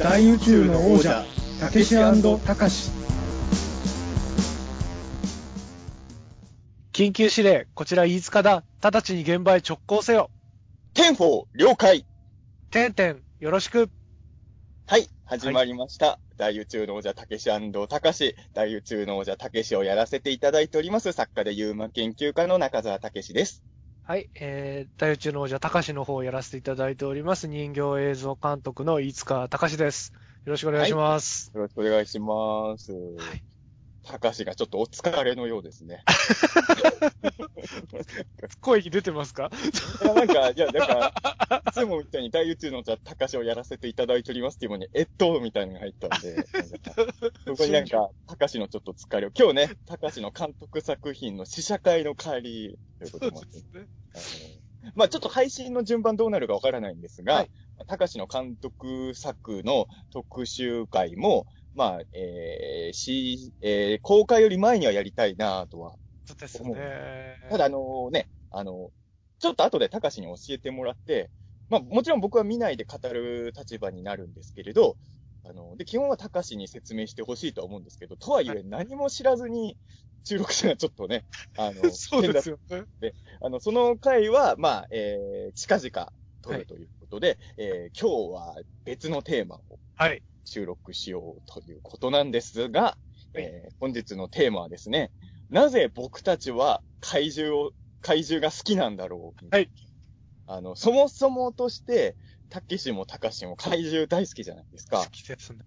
大宇宙の王者たけしたかし緊急指令、こちら飯塚だ。直ちに現場へ直行せよ。 ten-four、了解。てんてん、よろしく。はい、始まりました。大宇宙の王者たけしたかし、大宇宙の王者たけしをやらせていただいております、作家で UMA 研究家の中澤たけしです。はい、えー、大宇宙の王者、たかしの方をやらせていただいております、人形映像監督の飯塚たかしです。よろしくお願いします。よろしくお願いします。はい。たかしがちょっとお疲れのようですね。声に出てますか？いや、なんか、いや、だから、いつもみたいに大宇宙の王者たかしをやらせていただいておりますっていうのに、えっと、みたいなのが入ったんで、なんかそこになんか、たかしのちょっと疲れを、今日ね、たかしの監督作品の試写会の帰りということもあって、まあちょっと配信の順番どうなるかわからないんですが、はいたかしの監督作の特集会も、まあ、えー、し、えー、公開より前にはやりたいなとは。そうですね。ただあのね、あの、ちょっと後でたかしに教えてもらって、まあもちろん僕は見ないで語る立場になるんですけれど、あの、で、基本はたかしに説明してほしいとは思うんですけど、とはいえ何も知らずに収録したのはちょっとね、あの、そうですよね。あの、その回は、まあ、えー、近々撮るということで、えー今日は別のテーマをはい。収録しようということなんですが、えー本日のテーマはですね、なぜ僕たちは怪獣を、怪獣が好きなんだろう。はい。あの、そもそもとして、たけしもたかしも怪獣大好きじゃないですか好。きですね。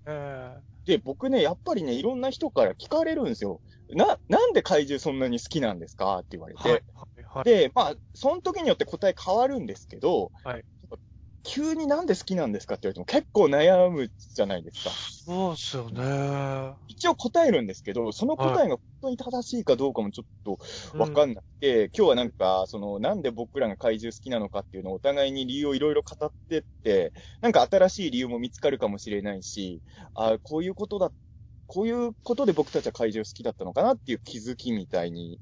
で、僕ね、やっぱりね、いろんな人から聞かれるんですよ。な、なんで怪獣そんなに好きなんですか？って言われて。はい。はい。で、まあ、その時によって答え変わるんですけど、はい急になんで好きなんですかって言われても結構悩むじゃないですか。そうですよね。一応答えるんですけど、その答えが本当に正しいかどうかもちょっとわかんなくて、今日はなんか、その、なんで僕らが怪獣好きなのかっていうのをお互いに理由をいろいろ語ってって、なんか新しい理由も見つかるかもしれないし、あこういうことだ、こういうことで僕たちは怪獣好きだったのかなっていう気づきみたいに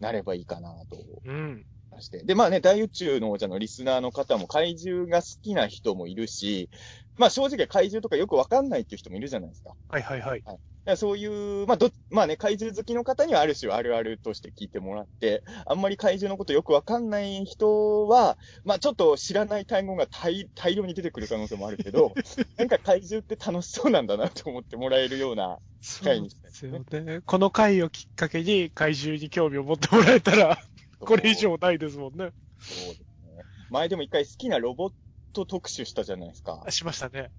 なればいいかなとうん。まして。で、まあね、大宇宙の王者のリスナーの方も怪獣が好きな人もいるし、まあ正直怪獣とかよくわかんないっていう人もいるじゃないですか。はいはいはい。だからそういう、まあど、まあね、怪獣好きの方にはある種あるあるとして聞いてもらって、あんまり怪獣のことよくわかんない人は、まあちょっと知らない単語が大大量に出てくる可能性もあるけど、なんか怪獣って楽しそうなんだなと思ってもらえるようなそうですよね。この回をきっかけに怪獣に興味を持ってもらえたら、これ以上ないですもんね。そうですね。前でも一回好きなロボット特集したじゃないですか。しましたね。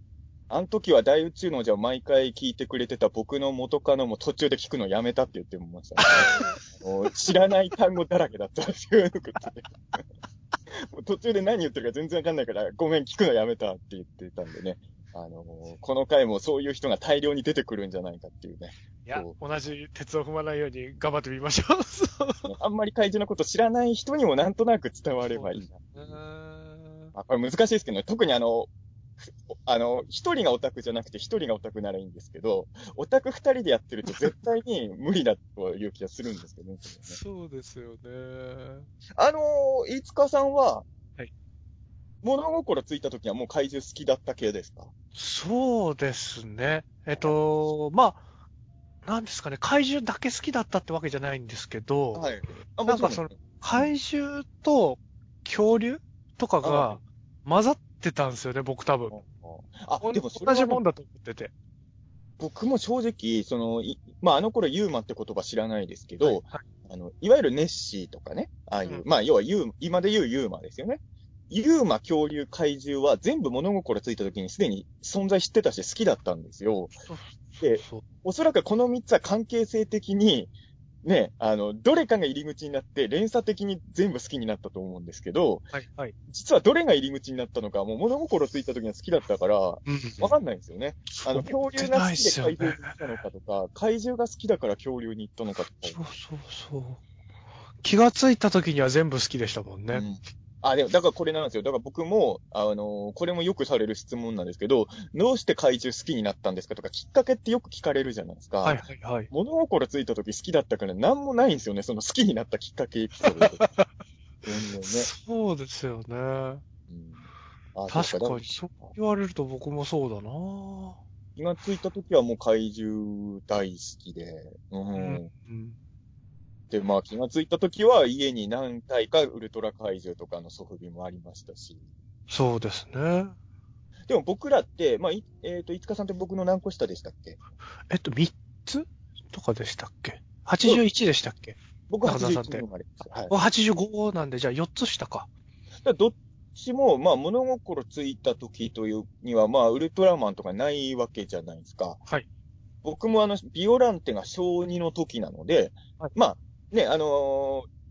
あの時は大宇宙のじゃあ毎回聞いてくれてた僕の元カノも途中で聞くのやめたって言ってましたね。知らない単語だらけだったっていうこと途中で何言ってるか全然わかんないから、ごめん、聞くのやめたって言ってたんでね。あのこの回もそういう人が大量に出てくるんじゃないかっていうね。いやそ、同じ鉄を踏まないように頑張ってみましょう。あんまり怪獣のこと知らない人にもなんとなく伝わればいいな。あ、これ難しいですけどね、特にあの、ふあの、一人がオタクじゃなくて一人がオタクならいいんですけど、オタク二人でやってると絶対に無理だという気がするんですけどね。そうですよね。あのー、飯塚さんは、はい物心ついた時はもう怪獣好きだった系ですか？そうですね。えっと、まあ、なんですかね、怪獣だけ好きだったってわけじゃないんですけど、はい。あ、なんかその怪獣と恐竜とかはが混ざってたんですよね、僕多分。あ、でも同じもんだと思ってて。僕も正直、その、いまあ、あの頃ユーマって言葉知らないですけど、はいはいあの、いわゆるネッシーとかね、ああいう、うんまあ、要はユー、今で言うユーマですよね。ユーマ、恐竜、怪獣は全部物心ついた時にすでに存在知ってたし好きだったんですよ。でおそらくこの3つは関係性的に、ね、あの、どれかが入り口になって連鎖的に全部好きになったと思うんですけど、はい、はい。実はどれが入り口になったのか、もう物心ついた時には好きだったから、うん。わかんないんですよね。あの、恐竜が好きで怪獣にね行ったのかとか、怪獣が好きだから恐竜に行ったのかとか。そうそうそう。気がついた時には全部好きでしたもんね。うんあ、でも、だからこれなんですよ。だから僕も、あのこれもよくされる質問なんですけど、どうして怪獣好きになったんですかとか、きっかけってよく聞かれるじゃないですか。はいはいはい。物心ついた時好きだったから何もないんですよね。その好きになったきっかけエピソードとか全然ね。そうですよね。うんあ確かに、そう言われると僕もそうだな気がついた時はもう怪獣大好きで、うん。うん。で、まあ気がついた時は家に何体かウルトラ怪獣とかのソフビもありましたし。そうですね。でも僕らって、まあ、いえっ、と、いつかさんって僕の何個下でしたっけ？えっと、3つとかでしたっけ ?81 でしたっけ？僕は81中澤さんって年生まれ。はい。お ?85 なんで、じゃあ4つ下か。だどっちも、まあ、物心ついた時というには、まあ、ウルトラマンとかないわけじゃないですか。はい。僕もあの、ビオランテが小2の時なので、はいまあ、ね、あのー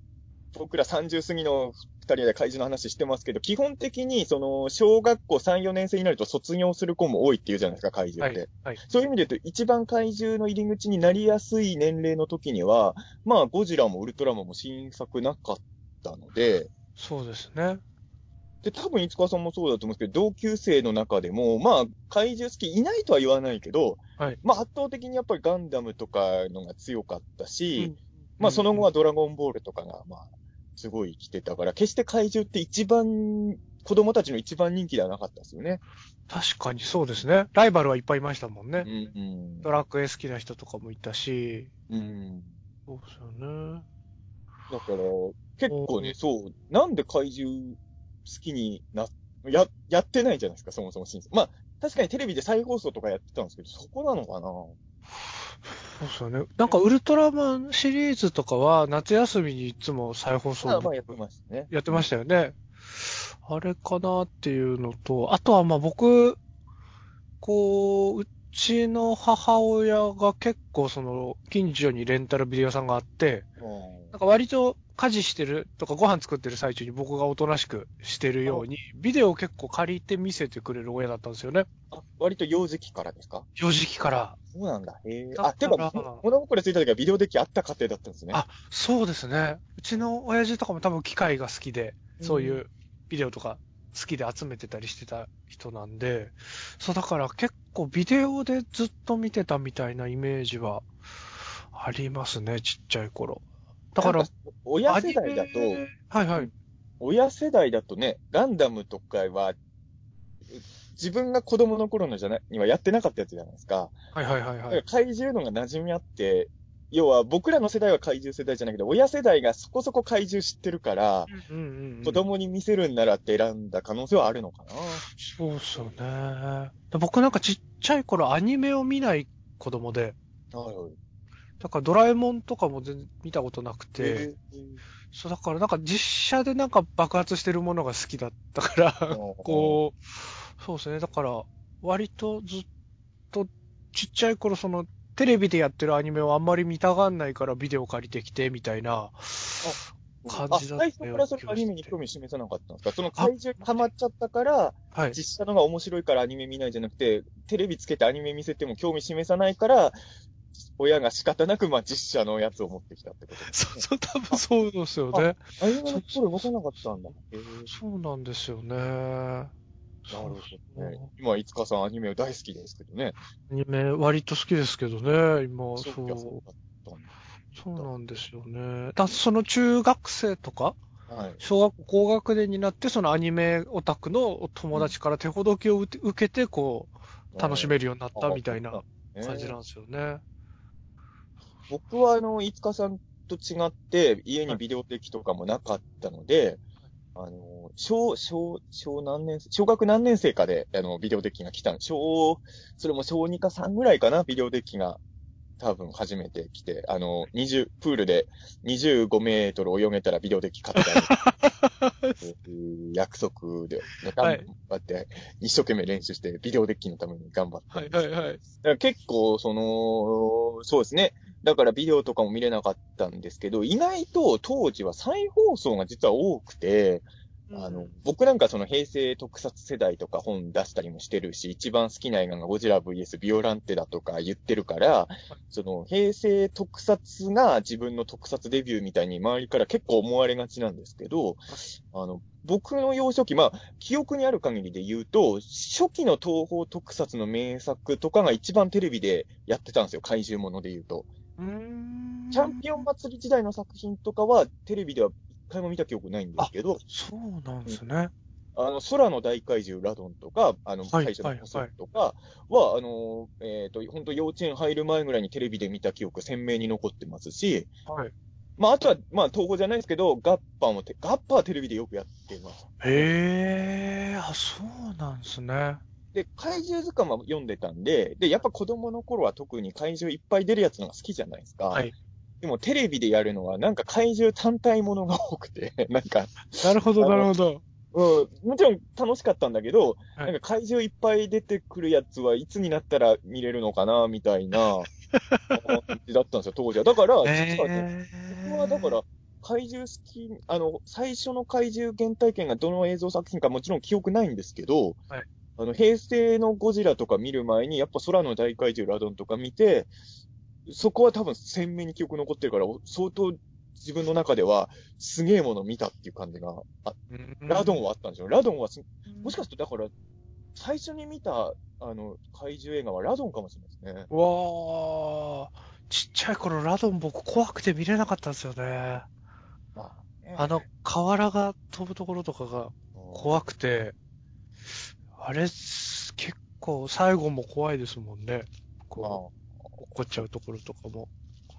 僕ら30過ぎの二人で怪獣の話してますけど、基本的に、その、小学校3、4年生になると卒業する子も多いっていうじゃないですか、怪獣って。はい。そういう意味で言うと、一番怪獣の入り口になりやすい年齢の時には、まあ、ゴジラもウルトラマンも新作なかったので、そうですね。で、多分、いつかさんもそうだと思うんですけど、同級生の中でも、まあ、怪獣好きいないとは言わないけど、はいまあ、圧倒的にやっぱりガンダムとかのが強かったし、うんまあ、その後はドラゴンボールとかが、まあ、すごい来てたから、決して怪獣って一番、子供たちの一番人気ではなかったですよね。確かにそうですね。ライバルはいっぱいいましたもんねう。ん、うん。ドラクエ好きな人とかもいたし。うん。そうですよね。だから、結構ね、そう、なんで怪獣好きにな、や、やってないじゃないですか、そもそも新まあ、確かにテレビで再放送とかやってたんですけど、そこなのかな？そうですよね。なんかウルトラマンシリーズとかは夏休みにいつも再放送やってましたね。やってましたよね。あれかなっていうのと、あとはまあ僕、こう、うちの母親が結構その、近所にレンタルビデオ屋さんがあって、うんなんか割と家事してるとかご飯作ってる最中に僕がおとなしくしてるように、ビデオを結構借りて見せてくれる親だったんですよね。あ、割と幼児期からですか？幼児期から。そうなんだ。へえ。だあ、てか、物心ついた時はビデオデッキあった家庭だったんですね。あ、そうですね。うちの親父とかも多分機械が好きで、そういうビデオとか好きで集めてたりしてた人なんで、そうだから結構ビデオでずっと見てたみたいなイメージはありますね、ちっちゃい頃。だから親世代だとはいはい。親世代だとね、ガンダムとかは、自分が子供の頃のじゃない、にはやってなかったやつじゃないですか。はいはいはいはい。怪獣のが馴染みあって、要は僕らの世代は怪獣世代じゃないけど、親世代がそこそこ怪獣知ってるから、うんうんうん子供に見せるんならって選んだ可能性はあるのかな。そうっすよね。僕なんかちっちゃい頃アニメを見ない子供で、はいはい。だからドラえもんとかも全然見たことなくて、へそうだからなんか実写でなんか爆発してるものが好きだったから、ーこう、そうですね。だから、割とずっとちっちゃい頃その、テレビでやってるアニメをあんまり見たがんないからビデオ借りてきてみたいな感じだったあ、最初からそれアニメに興味示さなかったんですか？その怪獣ハマっちゃったから、はい。実写のが面白いからアニメ見ないじゃなくて、テレビつけてアニメ見せても興味示さないから、親が仕方なく、まあ、実写のやつを持ってきたってことですそう、そう、多分そうですよね。アニメの頃分からなかったんだ。へーそうなんですよね。なるほどね。今、いつかさんアニメ大好きですけどね。アニメ割と好きですけどね、今、そそう。そうそうなんですよね。だその中学生とか、はい。小学校高学年になって、そのアニメオタクのお友達から手ほどきを受け受けて、こう、楽しめるようになったみたいな感じなんですよね。僕は、あの、いつかさんと違って、家にビデオ的とかもなかったので、あの、小、小、小何年生、小学何年生かで、あの、ビデオデッキが来たの。小、それも小2か3ぐらいかな、ビデオデッキが、多分初めて来て、あの、20、プールで25メートル泳げたらビデオデッキ買ってあげ約束で、はい頑張って、一生懸命練習して、ビデオデッキのために頑張って。はいはいはい。だから結構、その、そうですね。だからビデオとかも見れなかったんですけど、意外と当時は再放送が実は多くて、あの、僕なんかその平成特撮世代とか本出したりもしてるし、一番好きな映画がゴジラ VS ビオランテだとか言ってるから、その平成特撮が自分の特撮デビューみたいに周りから結構思われがちなんですけど、あの、僕の幼少期、まあ、記憶にある限りで言うと、初期の東方特撮の名作とかが一番テレビでやってたんですよ、怪獣もので言うと。チャンピオン祭り時代の作品とかはテレビでは一回も見た記憶ないんですけど、そうなんですね。あの、空の大怪獣ラドンとか、あの、はい最初のコスとかは、あの、えっ、と、本当幼稚園入る前ぐらいにテレビで見た記憶鮮明に残ってますし、はい。まあ、あとは、まあ、東宝じゃないですけど、ガッパもて、ガッパはテレビでよくやってます。へえ、あ、そうなんですね。で、怪獣図鑑は読んでたんで、で、やっぱ子供の頃は特に怪獣いっぱい出るやつのが好きじゃないですか。はい。でもテレビでやるのはなんか怪獣単体ものが多くて、なんか、なるほど、なるほど。うん、もちろん楽しかったんだけど、はいなんか怪獣いっぱい出てくるやつはいつになったら見れるのかな、みたいな感じだったんですよ、当時は。だから、実はね、え僕はだから、怪獣好き、あの、最初の怪獣原体験がどの映像作品かもちろん記憶ないんですけど、はいあの、平成のゴジラとか見る前に、やっぱ空の大怪獣ラドンとか見て、そこは多分鮮明に記憶残ってるから、相当自分の中ではすげえもの見たっていう感じが、あラドンはあったんですよ。ラドンはす、もしかするとだから、最初に見た、あの、怪獣映画はラドンかもしれないですね。うわあ、ちっちゃい頃ラドン僕怖くて見れなかったんですよね。まあねあの、瓦が飛ぶところとかが怖くて、あれ、結構最後も怖いですもんね。ここっちゃうところとかも。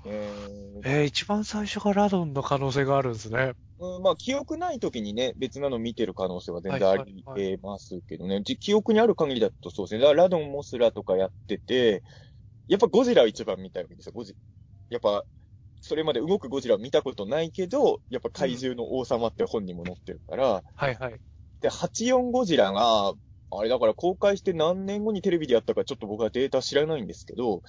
えーえー、一番最初がラドンの可能性があるんですね。うん、まあ、記憶ない時にね、別なの見てる可能性は全然ありはいはいえますけどね。じ記憶にある限りだとそうですね。だからラドン、モスラとかやってて、やっぱゴジラを一番見たいわけですよ。ゴジやっぱ、それまで動くゴジラを見たことないけど、やっぱ怪獣の王様って本にも載ってるから、はいはい。で、84ゴジラが、あれだから公開して何年後にテレビでやったかちょっと僕はデータ知らないんですけど、はい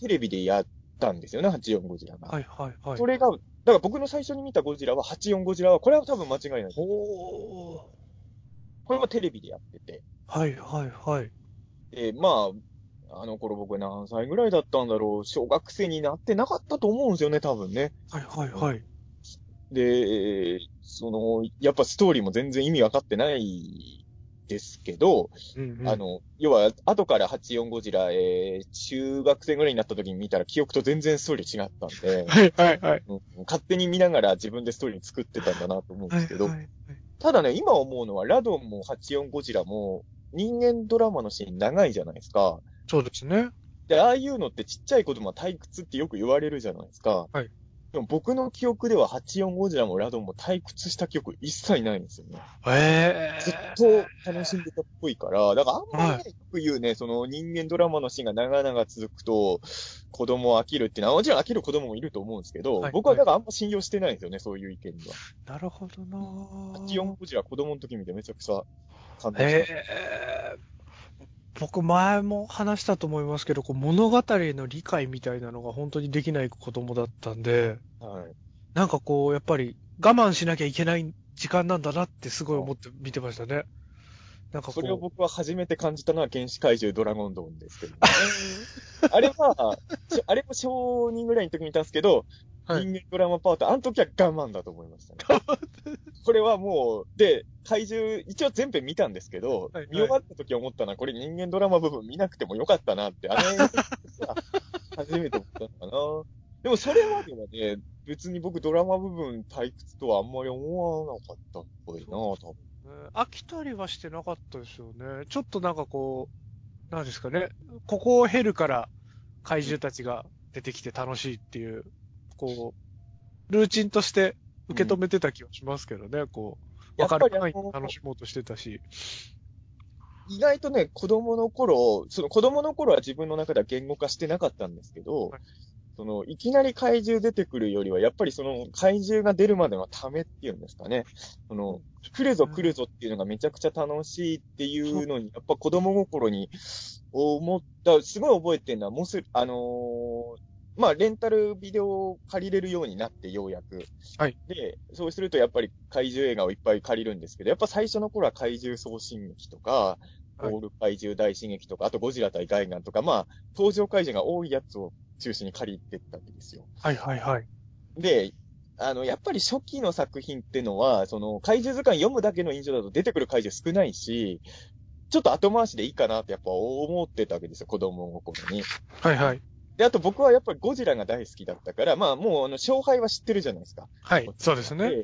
テレビでやったんですよね、84ゴジラが。はいはいはい。それが、だから僕の最初に見たゴジラは、84ゴジラは、これは多分間違いない。ほー。これもテレビでやってて。はいはいはい。で、まあ、あの頃僕何歳ぐらいだったんだろう。小学生になってなかったと思うんですよね、多分ね。はいはいはい。で、その、やっぱストーリーも全然意味わかってないですけど、うんうんあ、の、要は、後から84ゴジラ、えー、中学生ぐらいになった時に見たら記憶と全然ストーリー違ったんで、はいはいはい。うん勝手に見ながら自分でストーリー作ってたんだなと思うんですけど、はいはいはいただね、今思うのは、ラドンも84ゴジラも、人間ドラマのシーン長いじゃないですか。そうですね。で、ああいうのってちっちゃい子供は退屈ってよく言われるじゃないですか。はい。でも僕の記憶では84ゴジラもラドンも退屈した記憶一切ないんですよね。ええずっと楽しんでたっぽいから、だからあんまりね、はよく言うね、その人間ドラマのシーンが長々続くと、子供飽きるっていうのは、もちろん飽きる子供もいると思うんですけど、はい僕はだからあんま信用してないんですよね、そういう意見には。なるほどなぁ84ゴジラ子供の時見てめちゃくちゃ感動しえた。え僕前も話したと思いますけど、こう物語の理解みたいなのが本当にできない子供だったんで、はい。なんかこう、やっぱり我慢しなきゃいけない時間なんだなってすごい思って見てましたね。なんかこそれをう、僕は初めて感じたのは原始怪獣ドラゴンドーンですけど、ね。あれは、あれも小2ぐらいの時に見たんですけど、はい人間ドラマパート、あの時は我慢だと思いましたね。これはもう、で、怪獣、一応全編見たんですけど、はいはい見終わった時思ったのは、これ人間ドラマ部分見なくてもよかったなって、あれ、初めて思ったのかな。でもそれまではね、別に僕ドラマ部分退屈とはあんまり思わなかったっぽいな、多分。ね飽きたりはしてなかったですよね。ちょっとなんかこう、なんですかね、ここを経るから怪獣たちが出てきて楽しいっていう、こう、ルーチンとして受け止めてた気はしますけどね、こう、やっぱわかる範囲楽しもうとしてたし。意外とね、子供の頃、その子供の頃は自分の中では言語化してなかったんですけど、はいその、いきなり怪獣出てくるよりは、やっぱりその怪獣が出るまでのためっていうんですかね。その、来るぞ来るぞっていうのがめちゃくちゃ楽しいっていうのに、やっぱ子供心に思った、すごい覚えてるのは、もうす、あのーまあ、レンタルビデオを借りれるようになって、ようやく。はい。で、そうするとやっぱり怪獣映画をいっぱい借りるんですけど、やっぱ最初の頃は怪獣送信劇とか、はいオール怪獣大進撃とか、あとゴジラ対ガイガンとか、まあ、登場怪獣が多いやつを中心に借りてったわけですよ。はいはいはい。で、あの、やっぱり初期の作品ってのは、その、怪獣図鑑読むだけの印象だと出てくる怪獣少ないし、ちょっと後回しでいいかなってやっぱ思ってたわけですよ、子供心に。はいはい。で、あと僕はやっぱりゴジラが大好きだったから、まあもうあの、勝敗は知ってるじゃないですか。はい、そうですね。で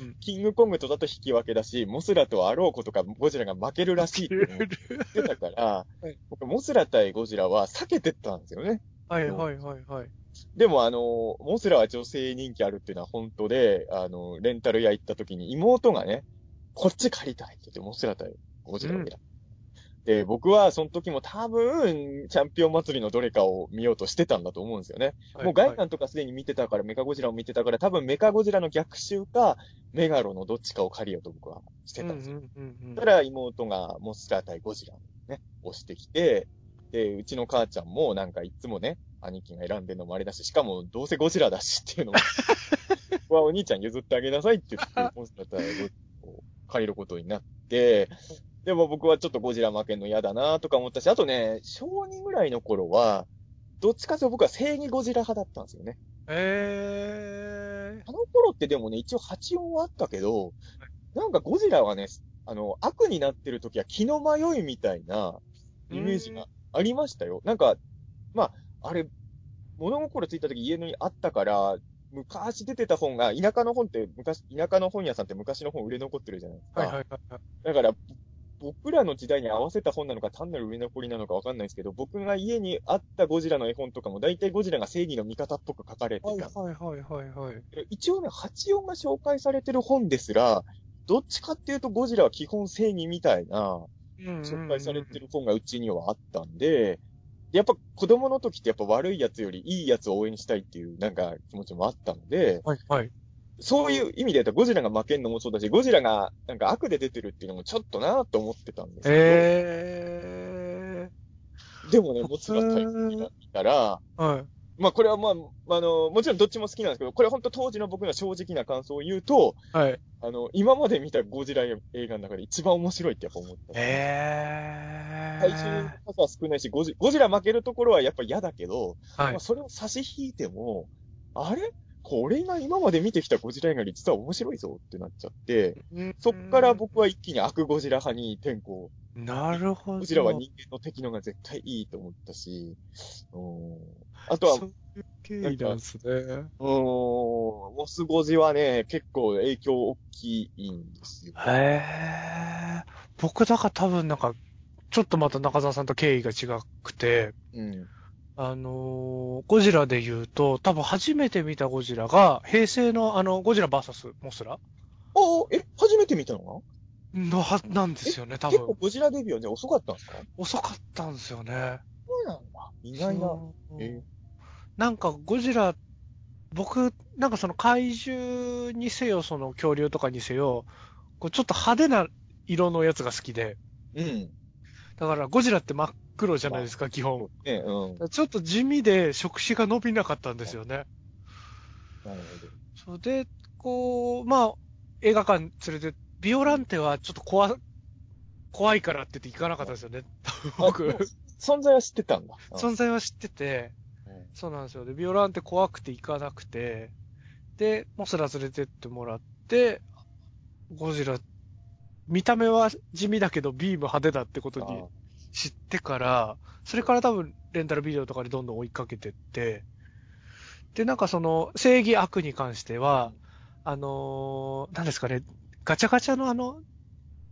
うんキングコングとだと引き分けだし、モスラとあろうことかゴジラが負けるらしいって言ってたから、はい僕、モスラ対ゴジラは避けてったんですよね。はいはいはいはい。でも、あの、モスラは女性人気あるっていうのは本当で、あの、レンタル屋行った時に妹がね、こっち借りたいって言って、モスラ対ゴジラを見た。で、僕はその時も多分、チャンピオン祭りのどれかを見ようとしてたんだと思うんですよね。もうガイガンとかすでに見てたから、メカゴジラを見てたから、多分メカゴジラの逆襲か、メガロのどっちかを借りようと僕はしてたんですよ。うんうんうんうんたら妹がモスラ対ゴジラをね、押してきて、で、うちの母ちゃんもなんかいつもね、兄貴が選んでるのもあれだし、しかもどうせゴジラだしっていうのも、はお兄ちゃん譲ってあげなさいって言って、モスラ対ゴジラを借りることになって、でも僕はちょっとゴジラ負けんの嫌だなとか思ったし、あとね、小2ぐらいの頃は、どっちかというと僕は正義ゴジラ派だったんですよね。えあの頃ってでもね、一応84はあったけど、なんかゴジラはね、あの、悪になってる時は気の迷いみたいなイメージがありましたよ。なんか、まあ、あれ、物心ついた時家にあったから、昔出てた本が、田舎の本って昔、田舎の本屋さんって昔の本売れ残ってるじゃないですか。はいはいはいはい。だから、僕らの時代に合わせた本なのか単なる売れ残りなのかわかんないですけど、僕が家にあったゴジラの絵本とかも大体ゴジラが正義の味方っぽく書かれてた。はいはいはいはいはい。一応ね、84が紹介されてる本ですら、どっちかっていうとゴジラは基本正義みたいな紹介されてる本がうちにはあったんで、やっぱ子供の時ってやっぱ悪いやつよりいいやつを応援したいっていうなんか気持ちもあったので、はいはい。そういう意味で言うとゴジラが負けんのもそうだし、ゴジラがなんか悪で出てるっていうのもちょっとなと思ってたんですけど、えでもね、もつら対ゴジラ見たら、ー。はい。まあこれはまあ、あの、もちろんどっちも好きなんですけど、これ本当当時の僕の正直な感想を言うと、はい。あの、今まで見たゴジラ映画の中で一番面白いってやっぱ思った。え体重の数は少ないし、ゴジゴジラ負けるところはやっぱ嫌だけど、ー。はいまあ、。それを差し引いても、あれ？これが今まで見てきたゴジラ映画より実は面白いぞってなっちゃって、そっから僕は一気に悪ゴジラ派に転向。なるほど。ゴジラは人間の敵のが絶対いいと思ったし、うんあとは、そういう経緯なんですね。うん、モスゴジはね、結構影響大きいんですよ。へえ。僕だから多分なんか、ちょっとまた中澤さんと経緯が違くて、うん。あのーゴジラで言うと、多分初めて見たゴジラが、平成のあの、ゴジラ VS モスラああ、え、初めて見たののは、なんですよね、多分。結構ゴジラデビューはね、遅かったんですか？遅かったんですよね。そうなんだ。意外な。えなんかゴジラ、僕、なんかその怪獣にせよ、その恐竜とかにせよ、こうちょっと派手な色のやつが好きで、うん。だからゴジラって真っ黒じゃないですか、基本。ね、うん。ちょっと地味で触手が伸びなかったんですよね。なるそれで、こう、まあ、映画館連れて、ビオランテはちょっと怖、怖いからって言って行かなかったんですよね。ほど。僕あ、存在は知ってたんだ。存在は知ってて、うんそうなんですよ。で、ビオランテ怖くて行かなくて、で、モスラ連れてってもらって、ゴジラ、見た目は地味だけどビーム派手だってことに知ってから、それから多分レンタルビデオとかでどんどん追いかけてって、で、なんかその正義悪に関しては、あのー、何ですかね、ガチャガチャのあの、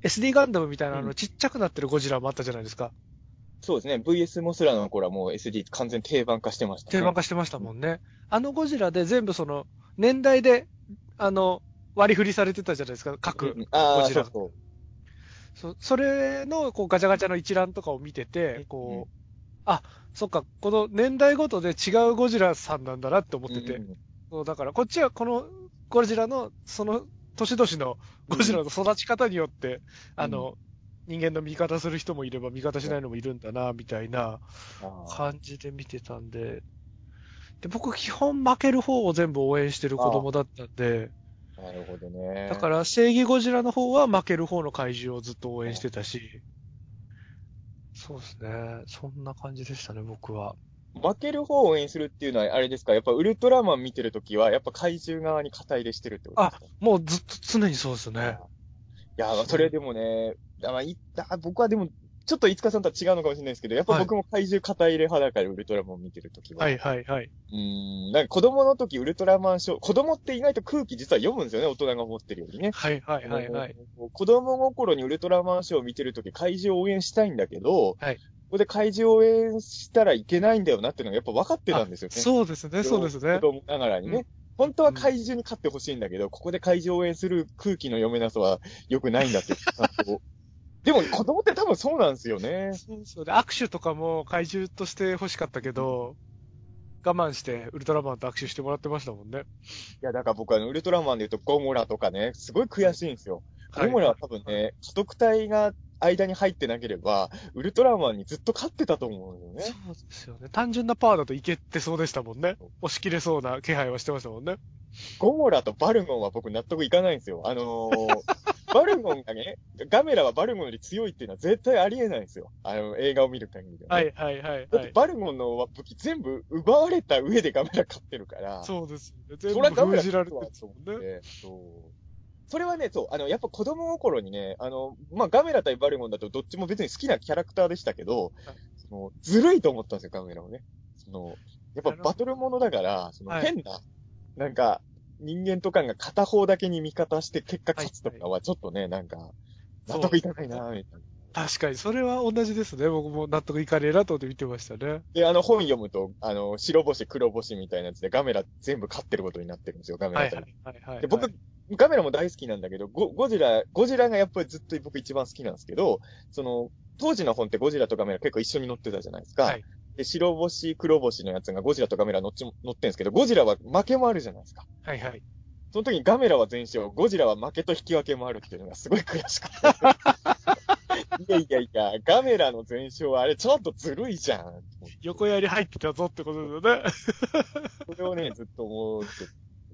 SD ガンダムみたいなあの、うんちっちゃくなってるゴジラもあったじゃないですか。そうですね。VS モスラの頃はもう SD 完全定番化してましたね。定番化してましたもんね。あのゴジラで全部その、年代で、あの、割り振りされてたじゃないですか、うん各。うんああ、ゴジラそうそう。そそれの、こう、ガチャガチャの一覧とかを見てて、こう、あ、そっか、この年代ごとで違うゴジラさんなんだなって思ってて。うんそうだから、こっちはこのゴジラの、その、年々のゴジラの育ち方によって、あの、人間の味方する人もいれば味方しないのもいるんだな、みたいな感じで見てたんで、で、僕基本負ける方を全部応援してる子供だったんで、なるほどね。だから正義ゴジラの方は負ける方の怪獣をずっと応援してたし、そうですね。そんな感じでしたね、僕は。負ける方を応援するっていうのは、あれですか？やっぱウルトラマン見てるときは、やっぱ怪獣側に肩入れしてるってことですか？もうずっと常にそうですね。いや、それでもね、あまあ、いった僕はでも、ちょっといつかさんとは違うのかもしれないですけど、やっぱ僕も怪獣肩入れ派だから、ウルトラマン見てるときは。はいはいはい。うーん。なんか子供の時ウルトラマンショー、子供って意外と空気実は読むんですよね、大人が思ってるよりね。はいはいはいはい。子供心にウルトラマンショーを見てるとき怪獣を応援したいんだけど、はいここで怪獣を応援したらいけないんだよなっていうのがやっぱ分かってたんですよね。そうですね、そうですね子。供ながらにね。うん本当は怪獣に勝ってほしいんだけど、ここで怪獣を応援する空気の読めなさは良くないんだって。でも子供って多分そうなんですよね。そうそうで、握手とかも怪獣として欲しかったけど、我慢してウルトラマンと握手してもらってましたもんね。いや、だから僕はウルトラマンで言うとゴモラとかね、すごい悔しいんですよ。ゴモラは多分ね、家督隊が間に入ってなければ、ウルトラマンにずっと勝ってたと思うよね。そうですよね。単純なパワーだといけてそうでしたもんね。押し切れそうな気配はしてましたもんね。ゴモラとバルゴンは僕納得いかないんですよ。あのー、バルゴンがね、ガメラはバルゴンより強いっていうのは絶対ありえないんですよ。あの、映画を見る限りでは、ね。はいはいはいだってはい。バルゴンの武器全部奪われた上でガメラ勝ってるから。そうですよね。全部封じられてるんですともんね。でそう。それはね、そう、あの、やっぱ子供心にね、あの、まあ、ガメラ対バルゴンだとどっちも別に好きなキャラクターでしたけど、はいその、ずるいと思ったんですよ、ガメラをね。その、やっぱバトルものだから、そのはい変な、なんか、人間とかが片方だけに味方して結果勝つとかはちょっとね、なんか、納得いかないな、みたいな。確かに、それは同じですね。僕も納得いかねえなと思って見てましたね。で、あの本読むと、あの、白星、黒星みたいなやつでガメラ全部勝ってることになってるんですよ、ガメラ対はいはいはいはい。で、僕、ガメラも大好きなんだけど、ゴゴジラ、ゴジラがやっぱりずっと僕一番好きなんですけど、その、当時の本ってゴジラとガメラ結構一緒に載ってたじゃないですか。はいで、白星、黒星のやつがゴジラとガメラ乗っちも載ってんですけど、ゴジラは負けもあるじゃないですか。はいはい。その時にガメラは全勝、ゴジラは負けと引き分けもあるっていうのがすごい悔しくて。いやいやいや、ガメラの全勝はあれちょっとずるいじゃん。横やり入ってたぞってことですよね。それをね、ずっと思って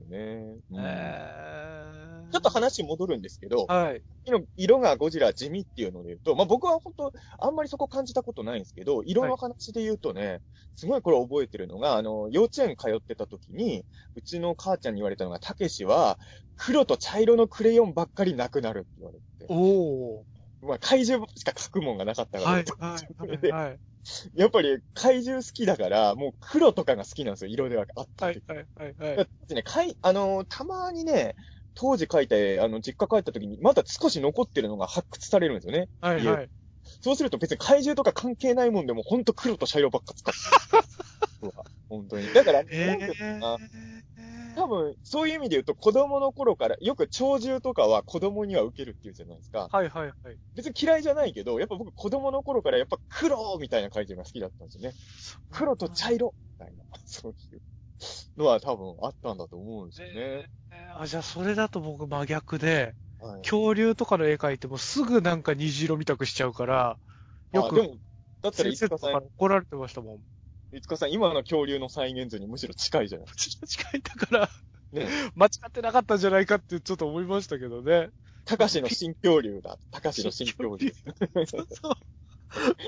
ね。うんえーちょっと話戻るんですけど、はい。色色がゴジラ地味っていうので言うと、まあ僕は本当あんまりそこ感じたことないんですけど、色の話で言うとね、すごいこれ覚えてるのが、あの、幼稚園通ってた時に、うちの母ちゃんに言われたのが、たけしは、黒と茶色のクレヨンばっかりなくなるって言われて。おー。まあ怪獣しか描くもんがなかったから、はいはいはいはい。やっぱり怪獣好きだから、もう黒とかが好きなんですよ、色ではあったはいはいはいはい。だってね、かい、あのーたまにね、当時書いた絵、あの、実家帰った時に、まだ少し残ってるのが発掘されるんですよね。はいはい。そうすると別に怪獣とか関係ないもんでも、ほんと黒と茶色ばっか使って る。本当に。だから、えー。多分、そういう意味で言うと、子供の頃から、よく鳥獣とかは子供には受けるっていうじゃないですか。はいはいはい。別に嫌いじゃないけど、やっぱ僕子供の頃からやっぱ黒みたいな怪獣が好きだったんですよね。黒と茶色みたいな、そういうのは多分あったんだと思うんですよね。えーあ、じゃあそれだと僕真逆で、はい恐竜とかの絵描いてもすぐなんか虹色見たくしちゃうから、よくあでも、だったら、先生とか怒られてましたもん。いつかさん、今の恐竜の再現図にむしろ近いじゃない近いだから、ね。間違ってなかったんじゃないかってちょっと思いましたけどね。たかしの新恐竜だ。たかしの新恐竜。そうそう。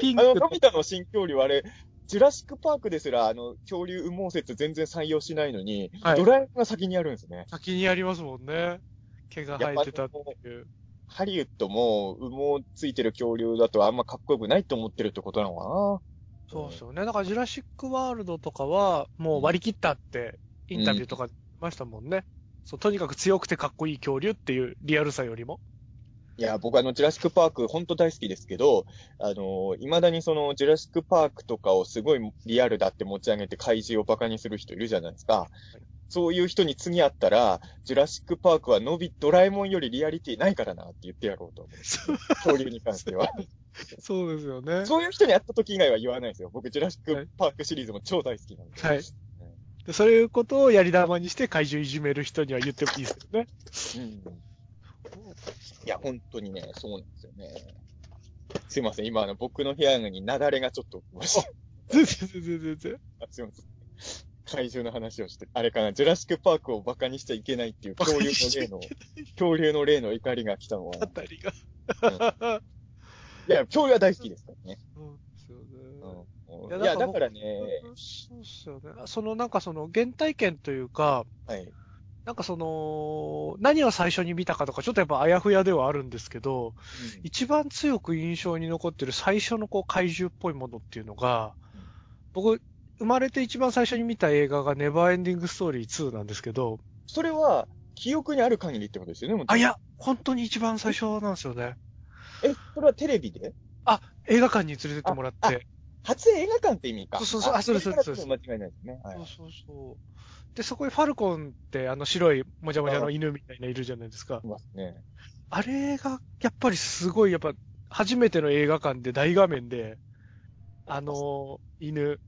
ピンあの、クのび太の新恐竜はあれ、ジュラシックパークですら、あの、恐竜羽毛説全然採用しないのに、はいドラえもんが先にやるんですね。先にやりますもんね。毛が生えてたっていう。ハリウッドも羽毛ついてる恐竜だとあんまかっこよくないと思ってるってことなのかそうですよね。だからジュラシックワールドとかは、もう割り切ったって、インタビューとかましたもんね。そう、とにかく強くてかっこいい恐竜っていうリアルさよりも。いや、僕あの、ジュラシックパーク、本当大好きですけど、あの、未だにその、ジュラシックパークとかをすごいリアルだって持ち上げて怪獣をバカにする人いるじゃないですか。そういう人に次会ったら、ジュラシックパークはのび、ドラえもんよりリアリティないからなって言ってやろうと思う。恐竜に関しては。そうですよね。そういう人に会った時以外は言わないですよ。僕、ジュラシックパークシリーズも超大好きなんで。はい。でそういうことをやり玉にして怪獣いじめる人には言ってもいいですよね。うん。いや、本当にね、そうなんですよね。すいません、今、あの、僕の部屋に雪崩がちょっと起きました。全然全然全然。あすいません。怪獣の話をして、あれかな、ジュラシックパークを馬鹿にしちゃいけないっていう恐竜の例の、恐竜の例の怒りが来たのは、あたりが。いや、恐竜は大好きですからね。そうですよね。うん、いや、だからね、そうっすよね。そのなんかその原体験というか、はい。なんかその、何を最初に見たかとか、ちょっとやっぱあやふやではあるんですけど、一番強く印象に残ってる最初のこう怪獣っぽいものっていうのが、うん僕、生まれて一番最初に見た映画がネバーエンディングストーリー2なんですけど、それは、記憶にある限りってことですよね、あ、いや、本当に一番最初なんですよね。え、それはテレビで？あ、映画館に連れてってもらっあて。初映画館って意味か。そうそうそうあそうですそうです間違いないですね。はいそうそうそう。で、そこにファルコンってあの白いもじゃもじゃの犬みたいないるじゃないですかい。ますね。あれが、やっぱりすごい、やっぱ、初めての映画館で大画面で、あの、犬、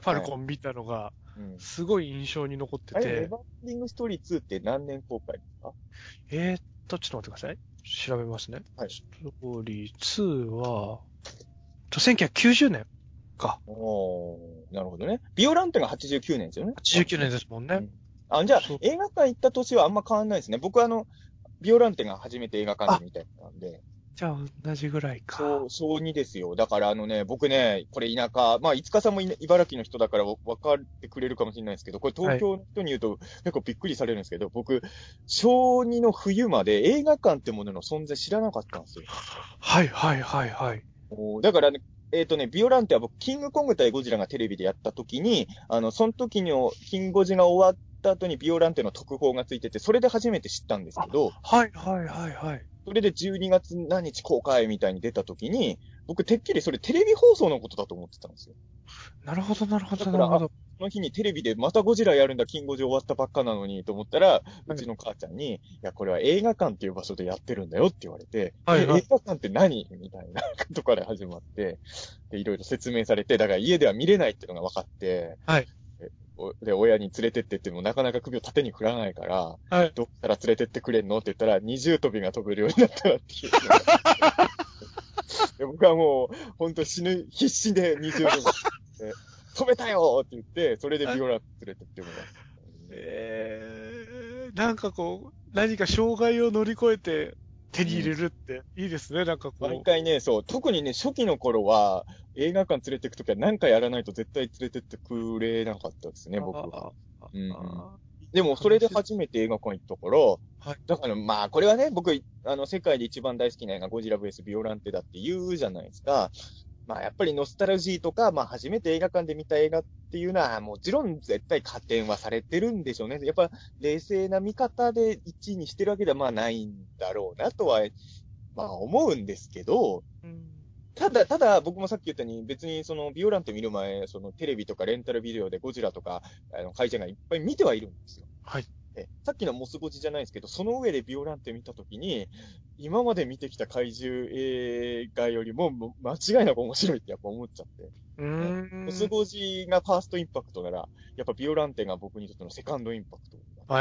ファルコン見たのが、うん。すごい印象に残ってて、バーエンディングストーリー2って何年公開ですか？えーっと、ちょっと待ってください。調べますね。はいストーリー2は、と1990年か。おー、なるほどね。ビオランテが89年ですよね。89年ですもんね。うんあ、じゃあ映画館行った年はあんま変わんないですね。僕はあの、ビオランテが初めて映画館で見たやつなんで。じゃあ、同じぐらいか。そう、小2ですよ。だからあのね、僕ね、これ田舎、まあ、いつかさんもい茨城の人だからわ分かってくれるかもしれないですけど、これ東京の人に言うと結構びっくりされるんですけど、僕、小2の冬まで映画館ってものの存在知らなかったんですよ。はいはいはいはい。だからね、えっ、とね、ビオランテは僕、キングコング対ゴジラがテレビでやった時に、あの、その時の、キンゴジが終わった後にビオランテの特報がついてて、それで初めて知ったんですけど、はいはいはいはい。それで12月何日公開みたいに出た時に、僕、てっきりそれテレビ放送のことだと思ってたんですよ。なるほどなるほどなるほど。その日にテレビでまたゴジラやるんだ、キンゴジ終わったばっかなのにと思ったら、うちの母ちゃんに、いや、これは映画館っていう場所でやってるんだよって言われて、はいはい。え映画館って何？みたいな ことから始まって、で、いろいろ説明されて、だから家では見れないっていうのが分かって、はい。で、親に連れてってってもなかなか首を縦に振らないから、はい。どっから連れてってくれんの？って言ったら、二重跳びが飛べるようになったらっていう。で僕はもう、ほんと死ぬ、必死で二重跳びして、飛べたよって言って、それでビオラ連れてってもらった。えー、なんかこう、何か障害を乗り越えて手に入れるっていいですね、なんかこう。毎回ね、そう、特にね、初期の頃は、映画館連れてくときは何かやらないと絶対連れてってくれなかったですね、僕は。でも、それで初めて映画館行ったから、はいだからまあ、これはね、僕、あの、世界で一番大好きな映画、ゴジラ VS ビオランテだって言うじゃないですか。まあ、やっぱりノスタルジーとか、まあ、初めて映画館で見た映画っていうのは、もちろん絶対加点はされてるんでしょうね。やっぱ、冷静な見方で1位にしてるわけではまあないんだろうなとは、まあ思うんですけど、ーうんただ、ただ、僕もさっき言ったように、別にその、ビオランテ見る前、その、テレビとかレンタルビデオでゴジラとか、あの、怪獣がいっぱい見てはいるんですよ。はい。えさっきのモスゴジじゃないですけど、その上でビオランテ見たときに、今まで見てきた怪獣映画よりも、間違いなく面白いってやっぱ思っちゃって。うーん。モスゴジがファーストインパクトなら、やっぱビオランテが僕にとってのセカンドインパクト。え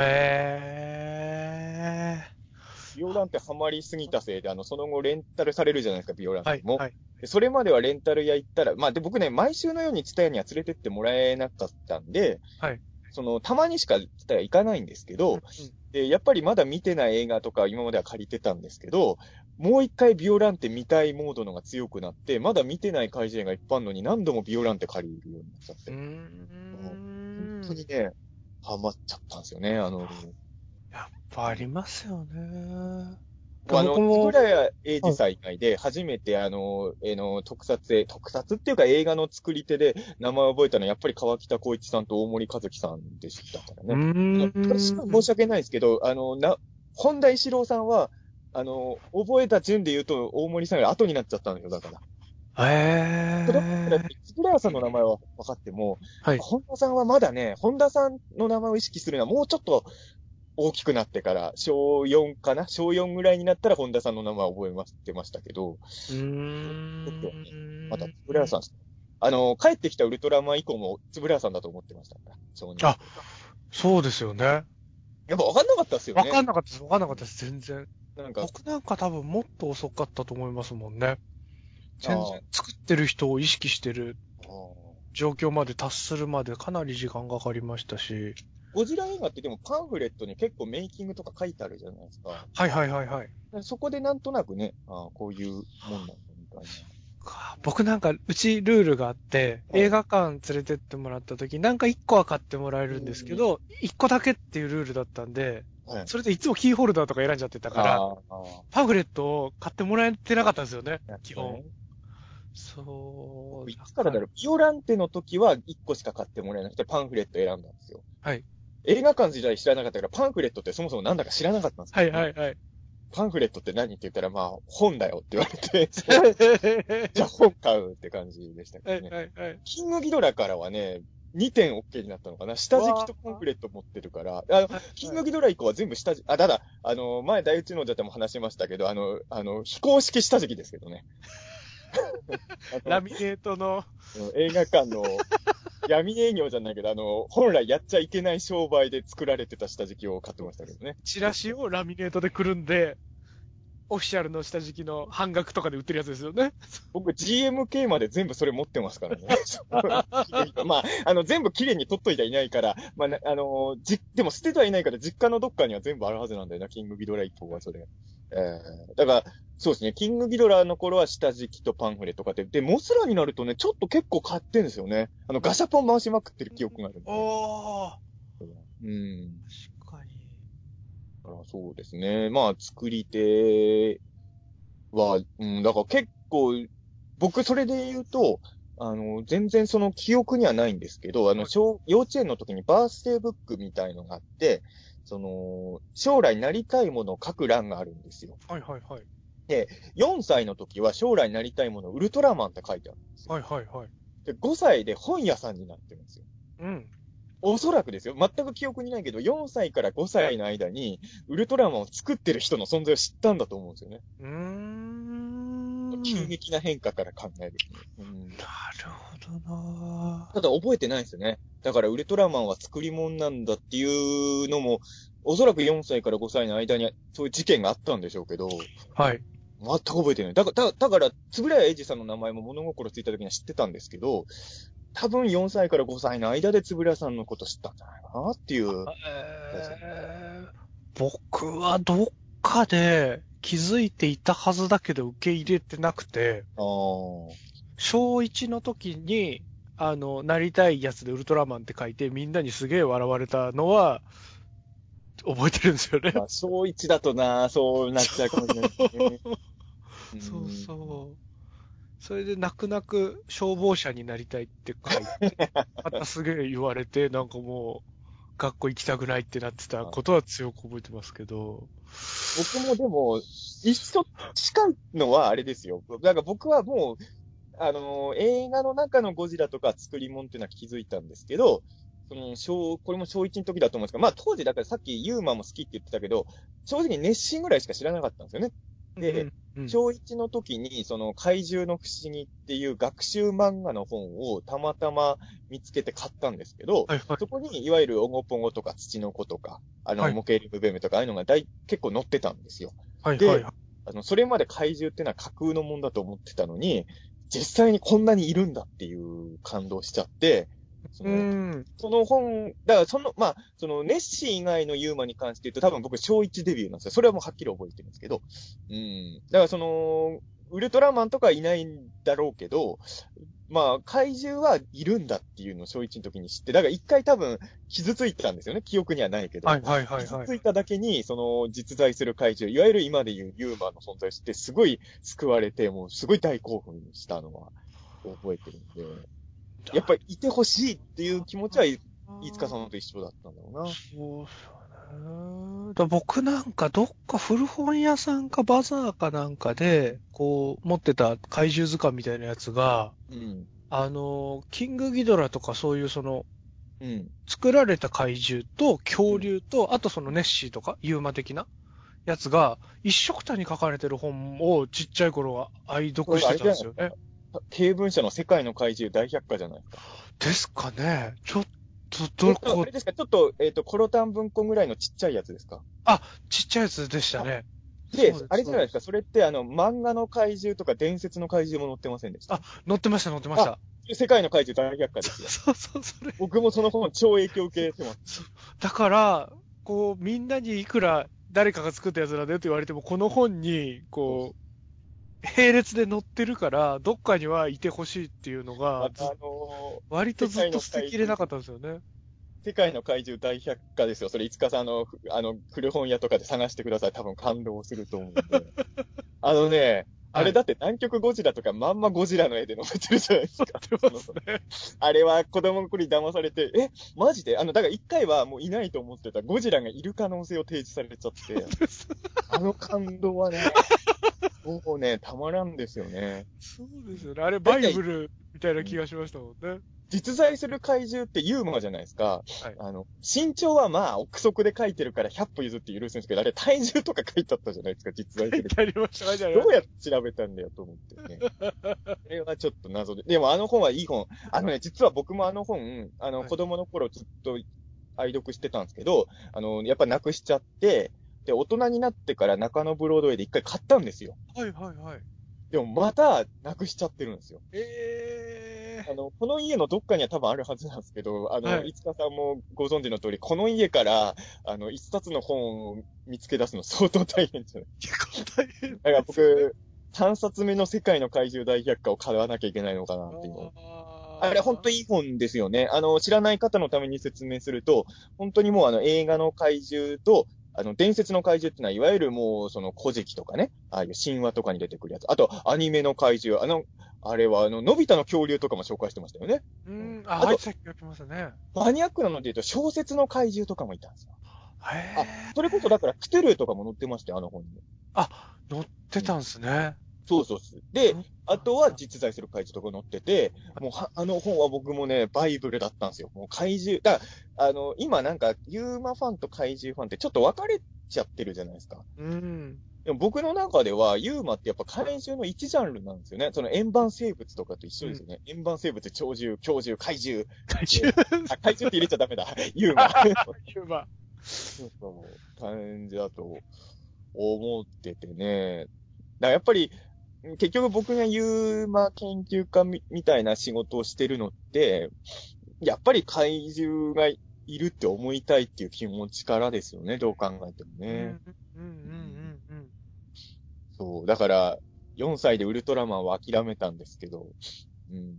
ビオランテハマりすぎたせいで、あの、その後レンタルされるじゃないですか、ビオランー。はい。テも。はい。でそれまではレンタル屋行ったら、まあで僕ね、毎週のようにツタヤには連れてってもらえなかったんで、はい。その、たまにしか行かないんですけど、で、やっぱりまだ見てない映画とか今までは借りてたんですけど、もう一回ビオランテ見たいモードのが強くなって、まだ見てない怪獣映画いっぱいあるのに何度もビオランテ借りるようになっちゃって、本ん。当にね、ハマっちゃったんですよね、あの、やっぱありますよね。あの、僕も円谷英二さん以外で、初めてあの、えの、特撮へ、特撮っていうか映画の作り手で名前を覚えたのは、やっぱり川北光一さんと大森和樹さんでしたからうね。ーん。申し訳ないですけど、あの、な、本田一郎さんは、あの、覚えた順で言うと、大森さんより後になっちゃったんですよ、だから。えだから、ー。円谷さんの名前は分かっても、はい。本田さんはまだね、本田さんの名前を意識するのはもうちょっと大きくなってから、小4かな？小4ぐらいになったら本田さんの名前を覚えましてましたけど、うーん。また、つぶさん、あの、帰ってきたウルトラマン以降もつぶさんだと思ってましたから、少年。あそうですよね。やっぱ分かんなかったですよね。わかんなかったです。わかんなかったです。全然。なんか、僕なんか多分もっと遅かったと思いますもんね。全然作ってる人を意識してる状況まで達するまでかなり時間がかかりましたし。ゴジラ映画ってでもパンフレットに結構メイキングとか書いてあるじゃないですか。はいはいはいはい。そこでなんとなくね、あーこういうもんなんだみたいな。か。僕なんか、うちルールがあって、はい映画館連れてってもらった時、なんか1個は買ってもらえるんですけど、1個だけっていうルールだったんで、はい。それでいつもキーホルダーとか選んじゃってたから、パンフレットを買ってもらえてなかったんですよね基本。そう。いつからだろう、ビオランテの時は1個しか買ってもらえなくて、パンフレット選んだんですよ。はい。映画館時代知らなかったから、パンフレットってそもそもなんだか知らなかったんですよ。はいはいはい。パンフレットって何って言ったら、まあ、本だよって言われて、じゃあ本買うって感じでしたけいどね。はいはい。キングギドラからはね、2点 OK になったのかな下敷きとパンフレット持ってるから。あの、キングギドラ以降は全部下敷き、あ、ただ、あの、前大内のじゃでも話しましたけど、あの、あの、非公式下敷きですけどね。ラミネートの、映画館の闇営業じゃないけど、あの、本来やっちゃいけない商売で作られてた下敷きを買ってましたけどね。チラシをラミネートでくるんで、オフィシャルの下敷きの半額とかで売ってるやつですよね。僕 GMK まで全部それ持ってますからね。まあ、あの、全部綺麗に取っといてはいないから、まあな、あの、じ、でも捨ててはいないから実家のどっかには全部あるはずなんだよな、キングギドラ以降はそれ。えー、だから、そうですね、キングギドラの頃は下敷きとパンフレット買って、で、モスラになるとね、ちょっと結構買ってんですよね。あの、ガシャポン回しまくってる記憶があるんで。おー。うん。確かに。だからそうですね。まあ、作り手は、うん、だから結構、僕それで言うと、あの、全然その記憶にはないんですけど、あの、小、幼稚園の時にバースデーブックみたいのがあって、その、将来なりたいものを書く欄があるんですよ。はいはいはい。4歳の時は将来なりたいもの、ウルトラマンって書いてあるんですよ。はいはいはい。で、5歳で本屋さんになってるんですよ。うん。おそらくですよ。全く記憶にないけど、4歳から5歳の間に、ウルトラマンを作ってる人の存在を知ったんだと思うんですよね。うーん。急激な変化から考えるうん。なるほどなただ覚えてないですよね。だからウルトラマンは作り物なんだっていうのも、おそらく4歳から5歳の間にそういう事件があったんでしょうけど、はい。全く覚えてない。だから、だだから、つぶらやエイジさんの名前も物心ついた時には知ってたんですけど、多分4歳から5歳の間でつぶらやさんのこと知ったんじゃないかなっていう。えー僕はどっかで気づいていたはずだけど受け入れてなくて、小1の時に、あの、なりたいやつでウルトラマンって書いてみんなにすげえ笑われたのは、覚えてるんですよね。まあ、小1だとな、そうなっちゃうかもしれないですね。そうそう。それで泣く泣く消防車になりたいって書いて、またすげえ言われて、なんかもう、学校行きたくないってなってたことは強く覚えてますけど。僕もでも、一緒、近いのはあれですよ。だから僕はもう、あの、映画の中のゴジラとか作り物っていうのは気づいたんですけど、その、小、これも小1の時だと思うんですけど、まあ当時だからさっきユーマも好きって言ってたけど、正直熱心ぐらいしか知らなかったんですよね。でうんうん小1の時に、その怪獣の不思議っていう学習漫画の本をたまたま見つけて買ったんですけど、はいはい。そこに、いわゆるオゴポゴとか土の子とか、あの、はいモケリムベムとか、ああいうのが大、結構載ってたんですよ。はいではいはい。あの、それまで怪獣ってのは架空のもんだと思ってたのに、実際にこんなにいるんだっていう感動しちゃって、そのうん。その本、だからその、まあ、そのネッシー以外のユーマに関して言うと多分僕小1デビューなんですよ。それはもうはっきり覚えてるんですけど。うん。だからその、ウルトラマンとかはいないんだろうけど、まあ、怪獣はいるんだっていうのを小1の時に知って、だから一回多分傷ついたんですよね。記憶にはないけど。はいはいはいはい傷つ。いただけに、その、実在する怪獣、いわゆる今でいうユーマの存在を知って、すごい救われて、もうすごい大興奮したのは覚えてるんで、やっぱりいてほしいっていう気持ちは、い飯塚さんと一緒だったんだろうな。そうそうね。だ僕なんかどっか古本屋さんかバザーかなんかで、こう、持ってた怪獣図鑑みたいなやつが、うん。あの、キングギドラとかそういうその、うん。作られた怪獣と恐竜と、あとそのネッシーとか、ユーマ的なやつが、一色単に書かれてる本をちっちゃい頃は愛読してたんですよね。経文社の世界の怪獣大百科じゃないですか。ですかね。ちょっと、えどっと、あこれ、ですかちょっと、えっ、と、コロタン文庫ぐらいのちっちゃいやつですか？ちっちゃいやつでしたね。であれじゃないですか？それってあの、漫画の怪獣とか伝説の怪獣も載ってませんでした？あ載ってました、載ってました。世界の怪獣大百科ですよ。そうそう、それ。僕もその本超影響受けてます。だから、こう、みんなにいくら誰かが作ったやつなんだよって言われても、この本に、こう、並列で乗ってるから、どっかにはいてほしいっていうのがあの割とずっと捨てきれなかったんですよね。世界の怪獣大百科ですよ。それ、いつかさん、あの、ふあの、古本屋とかで探してください。多分感動すると思うんで。あのね、あれだって南極ゴジラとかまんまゴジラの絵で載せてるじゃないですか。すね。あれは子供の頃に騙されて、え、マジで？あの、だから一回はもういないと思ってたゴジラがいる可能性を提示されちゃって、あの感動はね、もうね、たまらんですよね。そうですよね。あれ、バイブルみたいな気がしましたもんね。実在する怪獣ってユーモアじゃないですか。はいあの、身長はまあ、憶測で書いてるから100歩譲って許すんですけど、あれ体重とか書いてあったじゃないですか、実在する。書いてありました、どうやって調べたんだよと思ってね。これはちょっと謎で。でもあの本はいい本。あのね、実は僕もあの本、あの、はい子供の頃ずっと愛読してたんですけど、あの、やっぱなくしちゃって、で、大人になってから中野ブロードウェイで一回買ったんですよ。た。はいはいはい。でもまたなくしちゃってるんですよ。えあの、この家のどっかには多分あるはずなんですけど、あの、はいいつかさんもご存知の通り、この家から、あの、一冊の本を見つけ出すの相当大変じゃない？ー、結構大変。だから僕、3冊目の世界の怪獣大百科を買わなきゃいけないのかなっていう。ああれ本当いい本ですよね。あの、知らない方のために説明すると、本当にもうあの映画の怪獣と、あの、伝説の怪獣ってのは、いわゆるもう、その、古事記とかね、ああいう神話とかに出てくるやつ。あと、アニメの怪獣。あの、あれは、あの、のび太の恐竜とかも紹介してましたよね。うん、あとあ、入ってた気がしますね。マニアックなので言うと、小説の怪獣とかもいたんですよ。へえ。それこそ、だから、クテルーとかも載ってましたよ、あの本に。乗ってたんですね。そうそうそう。で、あとは実在する怪獣とか載ってて、もうは、あの本は僕もね、バイブルだったんですよ。もう怪獣。だから、あの、今なんか、ユーマファンと怪獣ファンってちょっと分かれちゃってるじゃないですか。うん。でも僕の中では、ユーマってやっぱ怪獣の一ジャンルなんですよね。その円盤生物とかと一緒ですよね。円盤生物、鳥獣、恐獣、怪獣。怪獣。あ、怪獣って入れちゃダメだ。ユーマ。ユーマ。そうそう感じだと思っててね。だからやっぱり、結局僕がユーマ研究家みみたいな仕事をしてるのって、やっぱり怪獣がいるって思いたいっていう気持ちからですよね、どう考えてもうん、ね。うん、うん、うん、うん。そう。だから、4歳でウルトラマンを諦めたんですけど、うん。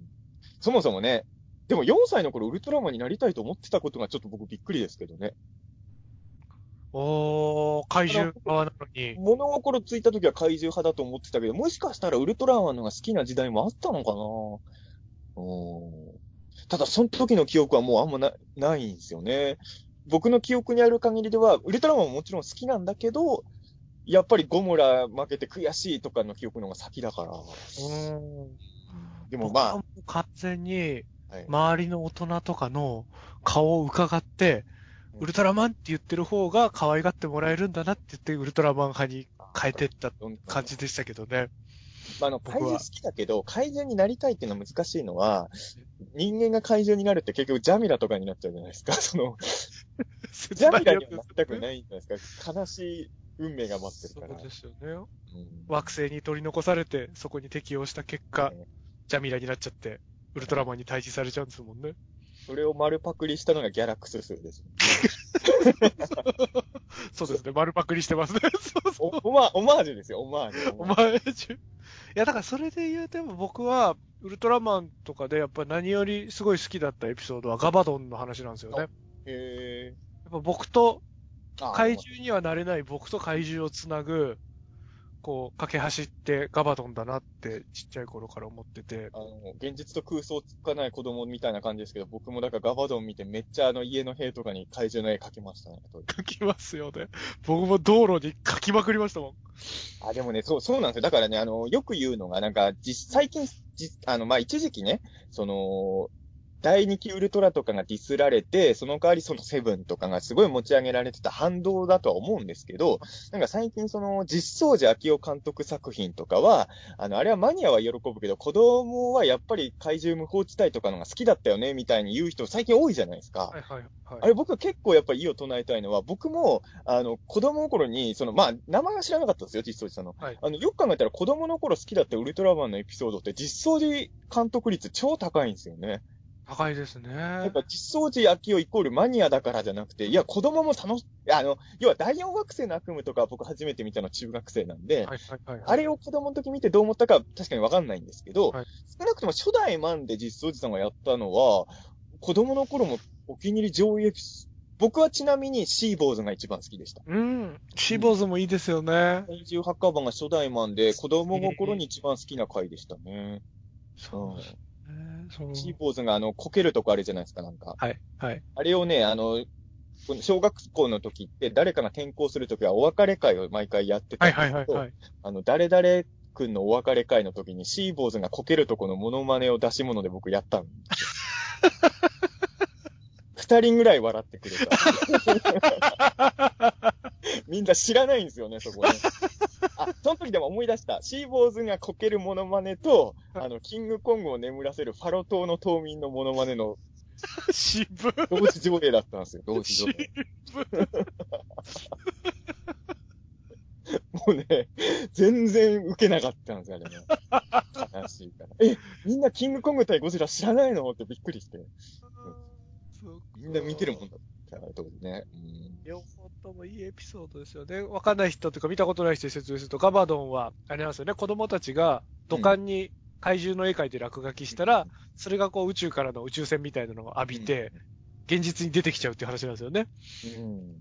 そもそもね、でも4歳の頃ウルトラマンになりたいと思ってたことがちょっと僕びっくりですけどね。おー、怪獣側なのに。物心ついた時は怪獣派だと思ってたけど、もしかしたらウルトラマンのが好きな時代もあったのかなうん。ただ、その時の記憶はもうあんまな、ないんですよね。僕の記憶にある限りでは、ウルトラマンももちろん好きなんだけど、やっぱりゴモラ負けて悔しいとかの記憶の方が先だから。うん。でもま僕はもう完全に、あ、はい、周りの大人とかの顔を伺って、うんウルトラマンって言ってる方が可愛がってもらえるんだなって言って、ウルトラマン派に変えてった感じでしたけどね。まあ、あの、僕は怪獣好きだけど、怪獣になりたいっていうのは難しいのは、人間が怪獣になるって結局ジャミラとかになっちゃうじゃないですか。その、ジャミラにはなりたくないじゃないですか。悲しい運命が待ってそうるから。ですよね。うん惑星に取り残されて、そこに適応した結果、ジャミラになっちゃって、ウルトラマンに退治されちゃうんですもんね。それを丸パクリしたのがギャラクス数です。そうですね。丸パクリしてますね。そうそう。おオマオマージュですよ、オマージュ。お前中。いや、だからそれで言うても僕は、ウルトラマンとかでやっぱ何よりすごい好きだったエピソードはガバドンの話なんですよね。やっへぱ僕と、ー怪獣にはなれない僕と怪獣をつなぐ、こう、架け橋ってガバドンだなってちっちゃい頃から思ってて。あの、現実と空想をつかない子供みたいな感じですけど、僕もだからガバドン見てめっちゃあの家の塀とかに怪獣の絵描きましたね。書きますよね。僕も道路に書きまくりましたもん。あ、でもね、そう、そうなんですよ。だからね、あの、よく言うのが、なんか、実、最近、実、あの、まあ、一時期ね、その、第二期ウルトラとかがディスられて、その代わりそのセブンとかがすごい持ち上げられてた反動だとは思うんですけど、なんか最近その実相寺明夫監督作品とかは、あの、あれはマニアは喜ぶけど、子供はやっぱり怪獣無法地帯とかのが好きだったよね、みたいに言う人最近多いじゃないですか。はいはいはい。あれ僕結構やっぱり意を唱えたいのは、僕も、あの、子供の頃に、その、まあ、名前は知らなかったんですよ、実相寺さんの。はいあの、よく考えたら子供の頃好きだったウルトラマンのエピソードって実相寺監督率超高いんですよね。高いですね。やっぱ実相寺秋夫イコールマニアだからじゃなくて、いや、子供も楽し、あの、要は第四惑星の悪夢とか僕初めて見たのは中学生なんで、はいはいはいはい。あれを子供の時見てどう思ったか確かにわかんないんですけど、はい少なくとも初代マンで実相寺さんがやったのは、子供の頃もお気に入り上位エピソード、僕はちなみにシーボーズが一番好きでした。うん。シーボーズもいいですよね。体重墓場が初代マンで、子供心に一番好きな回でしたね。そううシーボーズがあの、こけるとこあるじゃないですか、なんか。はい。はい。あれをね、あの、この小学校の時って誰かが転校する時はお別れ会を毎回やってたはいんですけど、はいはいはい。あの、誰々くんのお別れ会の時にシーボーズがこけるとこのモノマネを出し物で僕やったんですよ。二人ぐらい笑ってくれた。みんな知らないんですよね、そこね。あ、その時でも思い出した。シーボーズがこけるモノマネと、あの、キングコングを眠らせるファロ島の島民のモノマネの渋い。同時上映だったんですよ、同時上映。もうね、全然受けなかったんですよ、あれね。悲しいから。え、みんなキングコング対ゴジラ知らないの？ってびっくりして。みんな見てるもんだから、当時ね。うん両方ともいいエピソードですよね。わかんない人というか見たことない人に説明すると、ガバドンは、あれなんですよね、子供たちが土管に怪獣の絵描いて落書きしたら、それがこう宇宙からの宇宙船みたいなのを浴びて、現実に出てきちゃうっていう話なんですよね。うん。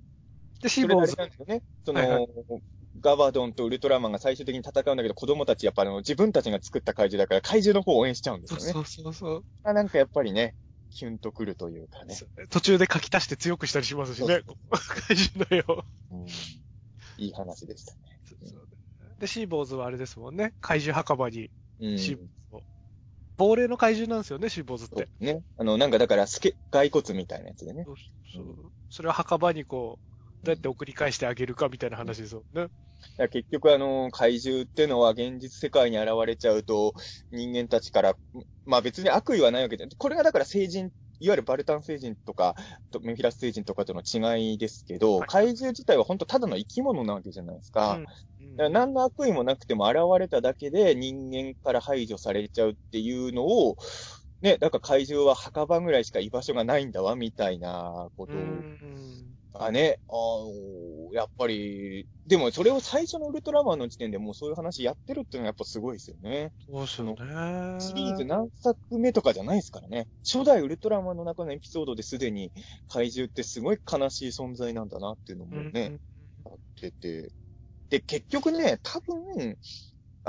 で、シーボーズ。なんですよね。その、はいはガバドンとウルトラマンが最終的に戦うんだけど、子供たちやっぱあの自分たちが作った怪獣だから怪獣の方を応援しちゃうんですよね。そうそうそうそう。あなんかやっぱりね、キュンとくるというかね。途中で書き足して強くしたりしますしね。怪獣の絵を。うん、いい話でしたね。で、シーボーズはあれですもんね。怪獣墓場にうん。シーボーズを。亡霊の怪獣なんですよね、シーボーズって。ね。あの、なんかだから、スケ、骸骨みたいなやつでね。そうそうそれを墓場にこう、どうやって送り返してあげるかみたいな話ですよね。だから結局あの、怪獣ってのは現実世界に現れちゃうと、人間たちから、まあ別に悪意はないわけで、これがだから成人、いわゆるバルタン星人とか、とメフィラス星人とかとの違いですけど、はい。怪獣自体は本当ただの生き物なわけじゃないですか。うん。だから何の悪意もなくても現れただけで人間から排除されちゃうっていうのを、ね、だから怪獣は墓場ぐらいしか居場所がないんだわ、みたいなことうんがね、あのやっぱり、でもそれを最初のウルトラマンの時点でもうそういう話やってるっていうのはやっぱすごいですよね。そうですよね。シリーズ何作目とかじゃないですからね。初代ウルトラマンの中のエピソードですでに怪獣ってすごい悲しい存在なんだなっていうのもね、あってて。で、結局ね、多分、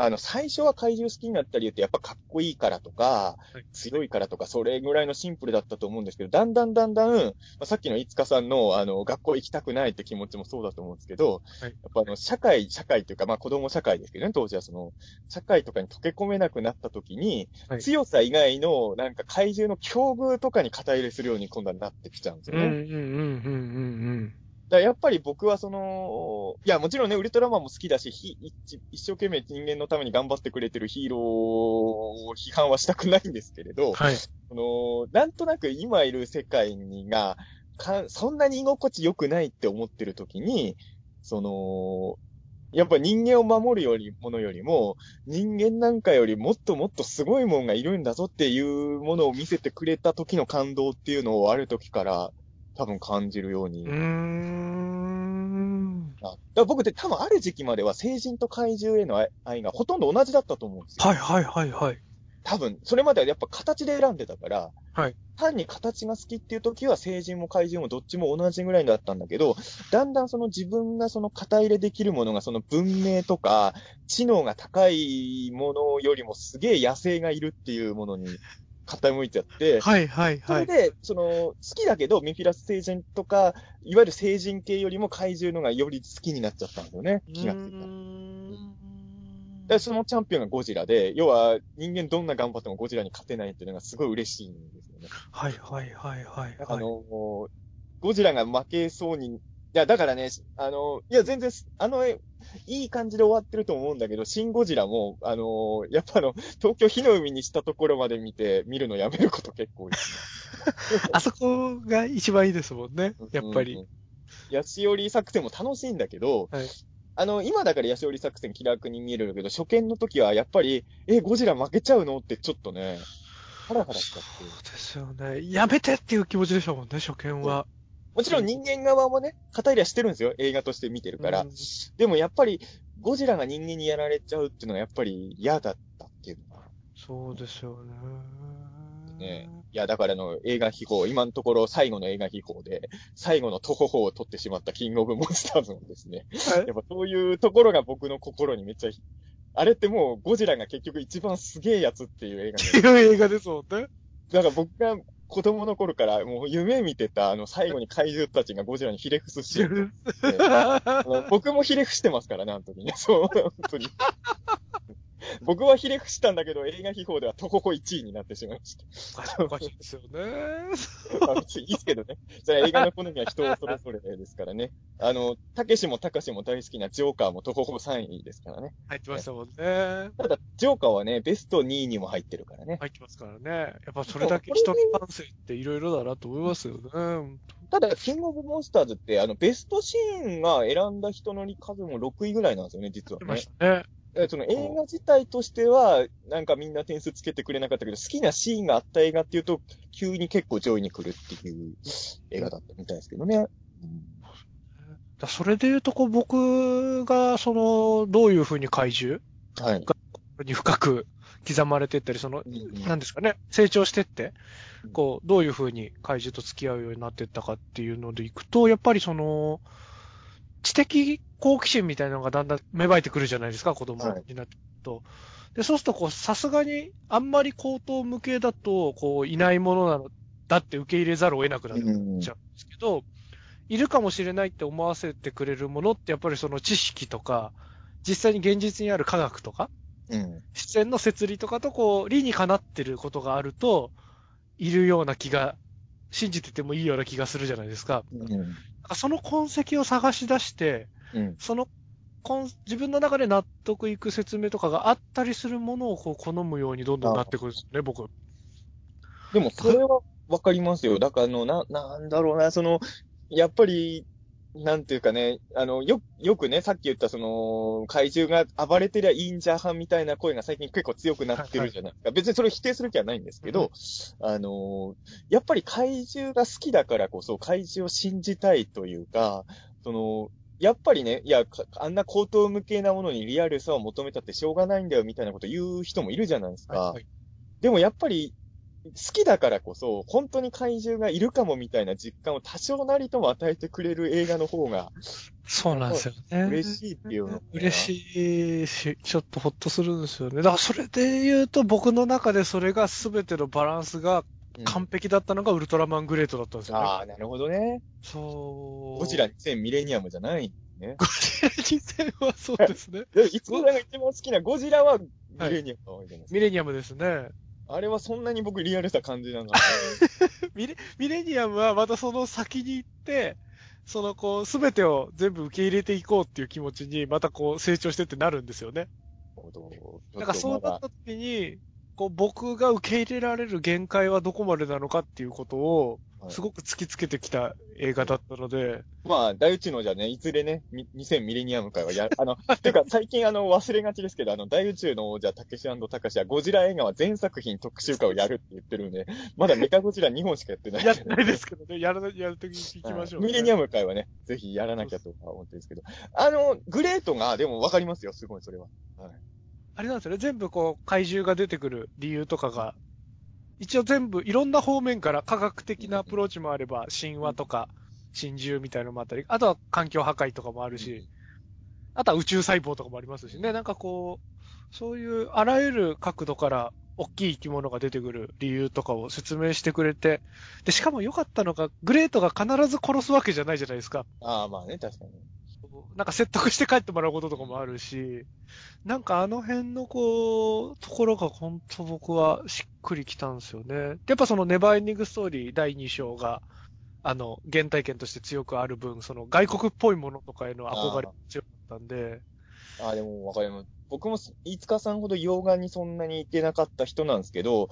あの、最初は怪獣好きになった理由ってやっぱかっこいいからとか、はい。強いからとか、それぐらいのシンプルだったと思うんですけど、だんだんだんだん、まあ、さっきのいつかさんの、あの、学校行きたくないって気持ちもそうだと思うんですけど、はい。やっぱあの、社会、社会っていうか、まあ子供社会ですけどね、当時はその、社会とかに溶け込めなくなった時に、はい。強さ以外の、なんか怪獣の境遇とかに肩入れするように今度はなってきちゃうんですよね。うんうんうんうんうんだからやっぱり僕はその、いや、もちろんね、ウルトラマンも好きだし、ひ一一生懸命人間のために頑張ってくれてるヒーローを批判はしたくないんですけれど、はい。その、なんとなく今いる世界にが、かそんなに居心地良くないって思ってる時に、その、やっぱ人間を守るよりものよりも、人間なんかよりもっともっとすごいもんがいるんだぞっていうものを見せてくれた時の感動っていうのをある時から多分感じるようにうーん。あだから僕って多分ある時期までは成人と怪獣への愛愛がほとんど同じだったと思うんですよ。はいはいはいはい。多分、それまではやっぱ形で選んでたから、はい単に形が好きっていう時は成人も怪獣もどっちも同じぐらいだったんだけど、だんだんその自分がその肩入れできるものがその文明とか知能が高いものよりもすげえ野生がいるっていうものに傾いちゃって、はいはいはい。それで、その、好きだけど、メフィラス星人とか、いわゆる成人系よりも怪獣のがより好きになっちゃったんですよね。気がついたら。で、そのチャンピオンがゴジラで、要は人間どんな頑張ってもゴジラに勝てないっていうのがすごい嬉しいんですよね。はいはいはいはいあはい。の、ゴジラが負けそうに、いや、だからね、あの、いや、全然、あの、いい感じで終わってると思うんだけど、シン・ゴジラも、あの、やっぱあの、東京火の海にしたところまで見て、見るのやめること結構多いですね。あそこが一番いいですもんね。やっぱり。うん。ヤシオリ作戦も楽しいんだけど、はいあの、今だからヤシオリ作戦気楽に見えるけど、初見の時はやっぱり、え、ゴジラ負けちゃうのってちょっとね、ハラハラしちゃって。そうですよね。やめてっていう気持ちでしたもんね、初見は。もちろん人間側もね、語りはしてるんですよ。映画として見てるから。うんでもやっぱり、ゴジラが人間にやられちゃうっていうのはやっぱり嫌だったっていうのが。そうですよね。ね。いや、だからあの、映画秘宝、今のところ最後の映画秘宝で、最後の徒歩法を取ってしまったキングオブモンスターズのですね。はいやっぱそういうところが僕の心にめっちゃ、あれってもうゴジラが結局一番すげえやつっていう映画ってで、いう映画ですもんね。だから僕が子供の頃からもう夢見てたあの最後に怪獣たちがゴジラにひれ伏すシーン僕もひれ伏してますからね、あの時に。そう、本当に。僕はひれ伏したんだけど、映画秘宝ではトココ1位になってしまいました。おかしいですよね。ま あ別にいいですけどね。それは映画の好みは人それぞれですからね。あの、たけしもたかしも大好きなジョーカーもトココ3位ですからね。入ってましたもんね。ただ、ジョーカーはね、ベスト2位にも入ってるからね。入ってますからね。やっぱそれだけ人の感性っていろいろだなと思いますよね。ただ、キングオブモンスターズって、あの、ベストシーンが選んだ人の数も6位ぐらいなんですよね、実はね入ってまし。たね。えその映画自体としては、なんかみんな点数つけてくれなかったけど、好きなシーンがあった映画っていうと、急に結構上位に来るっていう映画だったみたいですけどね。だそれで言うと、こう、僕が、その、どういうふうに怪獣はい。に深く刻まれてったり、その、うんなんですかね、成長してってうん、こう、どういうふうに怪獣と付き合うようになってったかっていうのでいくと、やっぱりその、知的好奇心みたいなのがだんだん芽生えてくるじゃないですか、子供はいになると。で、そうすると、こう、さすがに、あんまり口頭向けだと、こう、いないものなの、だって受け入れざるを得なくなっちゃうんですけど、いるかもしれないって思わせてくれるものって、やっぱりその知識とか、実際に現実にある科学とか、うん。自然の摂理とかとこう、理にかなってることがあると、いるような気が、信じててもいいような気がするじゃないですか。うん。その痕跡を探し出して、うん。そのこん、自分の中で納得いく説明とかがあったりするものをこう好むようにどんどんなってくるんですよね、僕。でも、それはわかりますよ。だから、あの、な、なんだろうな、その、やっぱり、なんていうかね、あの、よ、よくね、さっき言ったその、怪獣が暴れてりゃいいんじゃはんみたいな声が最近結構強くなってるじゃないですか。別にそれを否定する気はないんですけど、あの、やっぱり怪獣が好きだからこそ怪獣を信じたいというか、その、やっぱりね、いや、かあんな高等無形なものにリアルさを求めたってしょうがないんだよみたいなこと言う人もいるじゃないですか。はいはいでもやっぱり、好きだからこそ、本当に怪獣がいるかもみたいな実感を多少なりとも与えてくれる映画の方がそうなんですよね。嬉しいっていうのが。嬉しいし、ちょっとほっとするんですよね。だからそれで言うと僕の中でそれが全てのバランスがうん完璧だったのがウルトラマングレートだったんですよね。ああ、なるほどね。そう。ゴジラ2000ミレニアムじゃない。ゴジラ2000はそうですね。で、いつもが一番好きなゴジラはミレニアムが多いじゃないですか。ミレニアムですね。あれはそんなに僕リアルさ感じなかっ ミレ、ミレニアムはまたその先に行って、そのこう、すべてを全部受け入れていこうっていう気持ちに、またこう、成長してってなるんですよね。た。だからそうなった時に、こう、僕が受け入れられる限界はどこまでなのかっていうことを、すごく突きつけてきた映画だったので、まあ、大宇宙のじゃね、いずれね、み2000ミレニアム会はや、あの、ていうか最近あの、忘れがちですけど、あの、大宇宙の王者、たけしたかしは、ゴジラ映画は全作品特集会をやるって言ってるんで、まだメカゴジラ2本しかやってない。やってないですけどね、やる、やるときに聞きましょう、ミレニアム。ム会はね、ぜひやらなきゃとは思ってるんですけど。あの、グレートが、でもわかりますよ、すごい、それは。はい。あれなんですよね、全部こう、怪獣が出てくる理由とかが、一応全部いろんな方面から科学的なアプローチもあれば、神話とか、神獣みたいなのもあったり、あとは環境破壊とかもあるし、あとは宇宙細胞とかもありますしね、なんかこう、そういうあらゆる角度から大きい生き物が出てくる理由とかを説明してくれて、で、しかも良かったのが、グレートが必ず殺すわけじゃないじゃないですか。ああ、まあね、確かに。なんか説得して帰ってもらうこととかもあるし、なんかあの辺のこう、ところが本当僕はしっくりきたんですよね。でやっぱそのネバーエンディングストーリー第2章が、あの、原体験として強くある分、その外国っぽいものとかへの憧れが強かったんで、ああ、でもわかります。僕も、飯塚さんほど洋画にそんなに行ってなかった人なんですけど、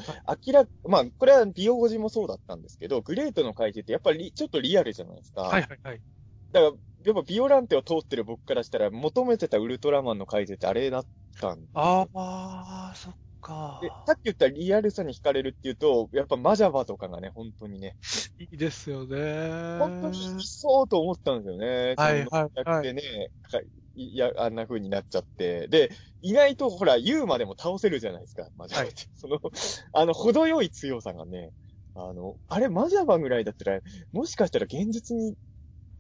明らか、まあ、これは美容語字もそうだったんですけど、グレートの怪獣ってやっぱりちょっとリアルじゃないですか。はいはいはい。だから、やっぱビオランテを通ってる僕からしたら、求めてたウルトラマンの怪獣ってあれだったんああ、そっかで、さっき言ったリアルさに惹かれるっていうと、やっぱマジャバとかがね、本当にね、いいですよね。本当にいそうと思ったんですよね。はいはいやってね、かいや、あんな風になっちゃって。で、意外とほら、ユーマでも倒せるじゃないですか、マジャバって。その、あの、程よい強さがね、あの、あれ、マジャバぐらいだったら、もしかしたら現実に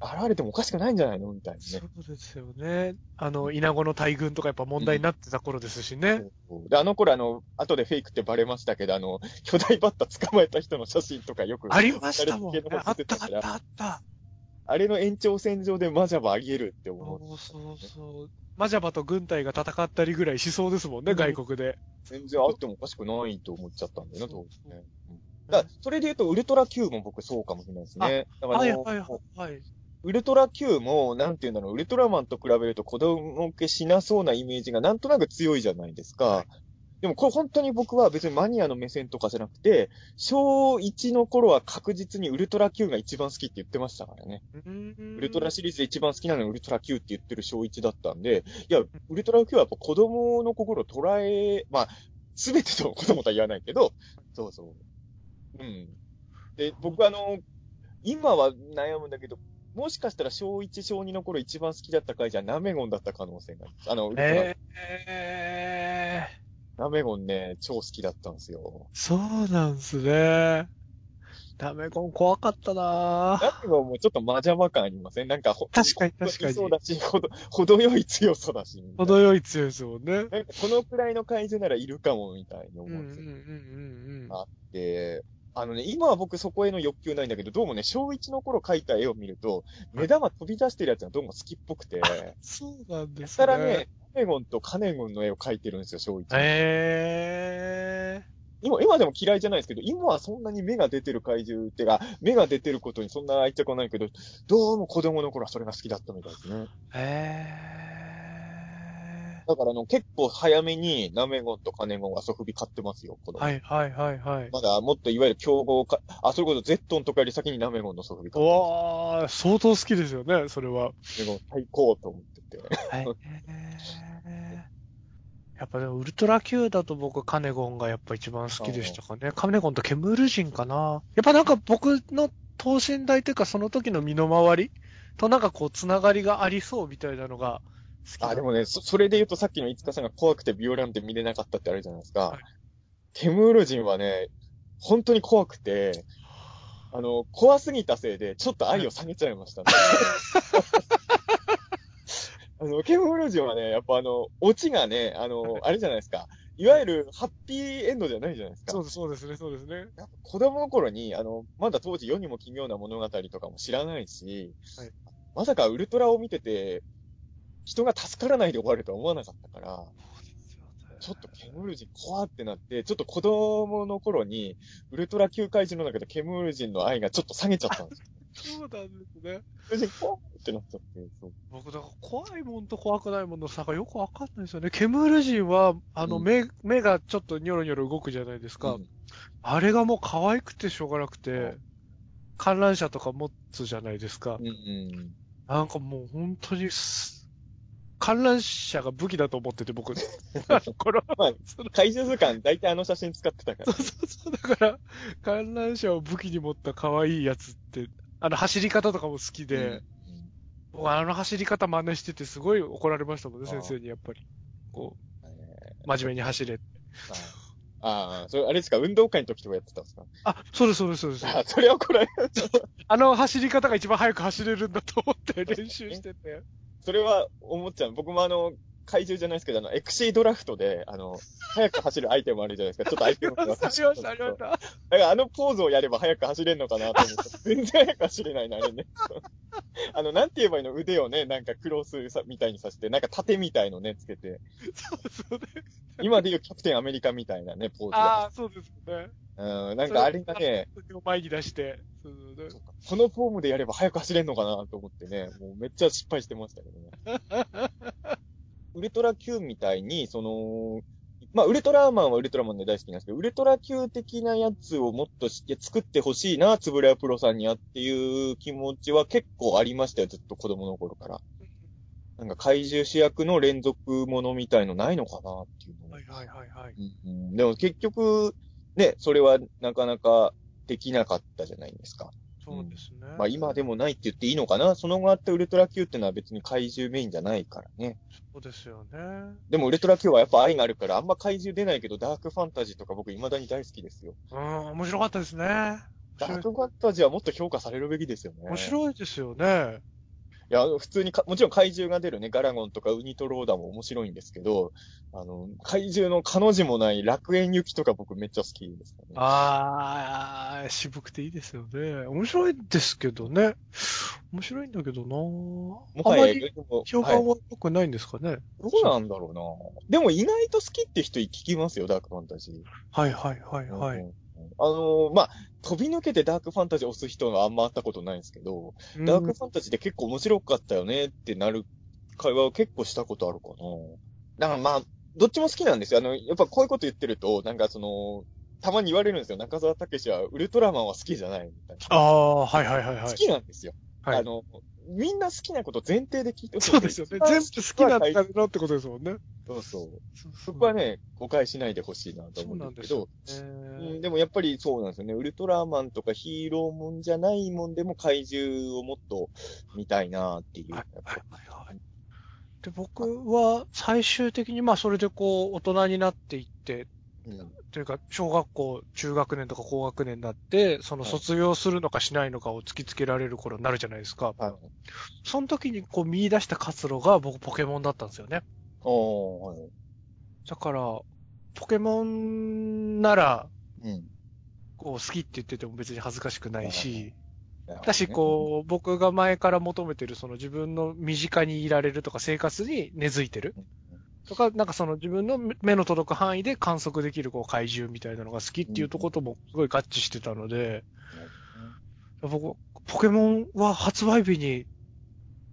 現れてもおかしくないんじゃないの？みたいなそね。うですよね。あの、稲子の大群とかやっぱ問題になってた頃ですしね。で、あの頃あの、後でフェイクってバレましたけど、あの、巨大バッタ捕まえた人の写真とかよく、ありましたもんね。あったあったあった。あれの延長線上でマジャバあり得るって思う。そうそうそう。マジャバと軍隊が戦ったりぐらいしそうですもんね、うん外国で。全然あってもおかしくないと思っちゃったんだよな、当時そうね。うんだそれで言うと、ウルトラ Q も僕そうかもしれないですね。だからはいはいはい。ウルトラ Q も、なんていうんだろう、ウルトラマンと比べると子供受けしなそうなイメージがなんとなく強いじゃないですか。はいでもこれ本当に僕は別にマニアの目線とかじゃなくて、小1の頃は確実にウルトラ Q が一番好きって言ってましたからね。ウウルトラシリーズで一番好きなのはウルトラ Q って言ってる小1だったんで、いや、ウルトラ Q はやっぱ子供の心を捉え、まあ、すべての子供とは言わないけど、そうそう。うん。で、僕あの、今は悩むんだけど、もしかしたら小1、小2の頃一番好きだった回じゃナメゴンだった可能性があります。あの、ウルトラ、ええー、ナメゴンね、超好きだったんですよ。そうなんすね。ダメコン怖かったなぁナメゴンもちょっとマジャバ感ありません？なんかほ、確かに確かにそうだし、ほど、程よい強さだし。程よい強いですもんね。なんかこのくらいの怪獣ならいるかも、みたいに思うんうんうんうんですよ。うんあって、あのね、今は僕そこへの欲求ないんだけど、どうもね、小1の頃描いた絵を見ると、目玉飛び出してるやつがどうも好きっぽくて、そうなんですね。たらね、カネゴンとカネゴンの絵を描いてるんですよ、小1。え今、今でも嫌いじゃないですけど、今はそんなに目が出てる怪獣ってか、目が出てることにそんな愛着はないけど、どうも子供の頃はそれが好きだったみたいですね。ー、えだからあの、結構早めにナメゴンとカネゴン遊び買ってますよ、子ー、供。はいはいはいはい。まだもっといわゆる競合か、あ、それこそゼットンとかより先にナメゴンのソフビ買うってます。わー、相当好きですよね、それは。ナメゴン最高と思ってて。えー、やっぱでもウルトラ Q だと僕カネゴンがやっぱ一番好きでしたかね。カネゴンとケムール人かな。やっぱなんか僕の等身大というかその時の身の回りとなんかこうつながりがありそうみたいなのがあ、でもね、そそれで言うとさっきのいつかさんが怖くてビオランテ見れなかったってあるじゃないですか。はいケムール人はね、本当に怖くて、あの、怖すぎたせいで、ちょっと愛を下げちゃいました、ね。あの、ケムール人はね、やっぱあの、オチがね、あの、あれじゃないですか。いわゆるハッピーエンドじゃないじゃないですか。そうです、そうですね、そうですね。やっぱ子供の頃に、あの、まだ当時世にも奇妙な物語とかも知らないし、はいまさかウルトラを見てて、人が助からないで終わるとは思わなかったから、ちょっとケムール人怖ってなって、ちょっと子供の頃に、ウルトラ級怪獣の中でケムール人の愛がちょっと下げちゃったんですよ。そうなんですね。ケムール人怖ってなっちゃって、そう。僕、だから怖いもんと怖くないもんの差がよくわかんないですよね。ケムール人は、あの、うん目、目がちょっとニョロニョロ動くじゃないですか。うんあれがもう可愛くてしょうがなくてうん、観覧車とか持つじゃないですか。うんうん。なんかもう本当にす、観覧車が武器だと思ってて、僕。あの頃まあその怪獣図鑑、大体あの写真使ってたからそう。そうそう。だから、観覧車を武器に持った可愛いやつって、あの走り方とかも好きで、僕あの走り方真似しててすごい怒られましたもんね、先生にやっぱり。こう真面目に走れって。ーああ、それ、あれですか、運動会の時とかやってたんですか？あ、そうです、そうです、そうです。あ、それは怒られる。あの走り方が一番速く走れるんだと思って練習してて。それは思っちゃう。僕もあの、怪獣じゃないですけど、あの、エクシードラフトで、あの、早く走るアイテムあるじゃないですか。ちょっとアイテムがありました、ありました、ありました。だからあのポーズをやれば早く走れんのかなと思って。全然早く走れないな、あれね。あの、なんて言えばいいの腕をね、なんかクロスさみたいにさせて、なんか盾みたいのね、つけて。そうそうね。今で言うキャプテンアメリカみたいなね、ポーズあが。あ、そうですね。うん、なんかあれがね、それを前に出して。このフォームでやれば早く走れんのかなと思ってね、もうめっちゃ失敗してましたけどね。ウルトラ Q みたいに、その、まあ、ウルトラマンはウルトラマンで大好きなんですけど、ウルトラ Q 的なやつをもっとして作ってほしいな、つぶらやプロさんにはっていう気持ちは結構ありましたよ、ずっと子供の頃から。なんか怪獣主役の連続ものみたいのないのかなっていうのをはいはいはいはい。うんうんでも結局、ね、それはなかなかできなかったじゃないですか。そうですね。まあ今でもないって言っていいのかなその後あったウルトラ Q ってのは別に怪獣メインじゃないからね。そうですよね。でもウルトラ Q はやっぱ愛があるからあんま怪獣出ないけどダークファンタジーとか僕未だに大好きですよ。うん、面白かったですね。ダークファンタジーはもっと評価されるべきですよね。面白いですよね。いや、普通にか、もちろん怪獣が出るね、ガラゴンとかウニとローダも面白いんですけど、あの、怪獣の彼女もない楽園行きとか僕めっちゃ好きですね。あー、渋くていいですよね。面白いですけどね。面白いんだけどなもはや、評判は良くないんですかね。どうなんだろうなでも意外と好きって人聞きますよ、ダークファンタジー。はいはいはいはい。うんあのーまあ、飛び抜けてダークファンタジー押す人があんま会ったことないんですけど、ダークファンタジーで結構面白かったよねってなる会話を結構したことあるかな。だからまあ、どっちも好きなんですよ。あの、やっぱこういうこと言ってると、なんかその、たまに言われるんですよ。中澤武史はウルトラマンは好きじゃないみたいな。ああ、はいはいはいはい。好きなんですよ。はいあの、みんな好きなこと前提で聞いてほしい。そうですよね。全部好きなんだろってことですもんね。そうそう。そそこはね、誤解しないでほしいなと思うんですけど、でもやっぱりそうなんですよね。ウルトラマンとかヒーローもんじゃないもんでも怪獣をもっと見たいなっていう。はいはいはいはい。で、僕は最終的にまあそれでこう大人になっていって、うんというか小学校、中学年とか高学年になって、そのはい卒業するのかしないのかを突きつけられる頃になるじゃないですか。はい。その時にこう見出した活路が僕ポケモンだったんですよね。おー、はい。だから、ポケモンなら、うん。こう好きって言ってても別に恥ずかしくないし、だし、こう、僕が前から求めてる、その自分の身近にいられるとか生活に根付いてるうんとか、なんかその自分の目の届く範囲で観測できるこう怪獣みたいなのが好きっていうとこともすごい合致してたので、僕、ポケモンは発売日に、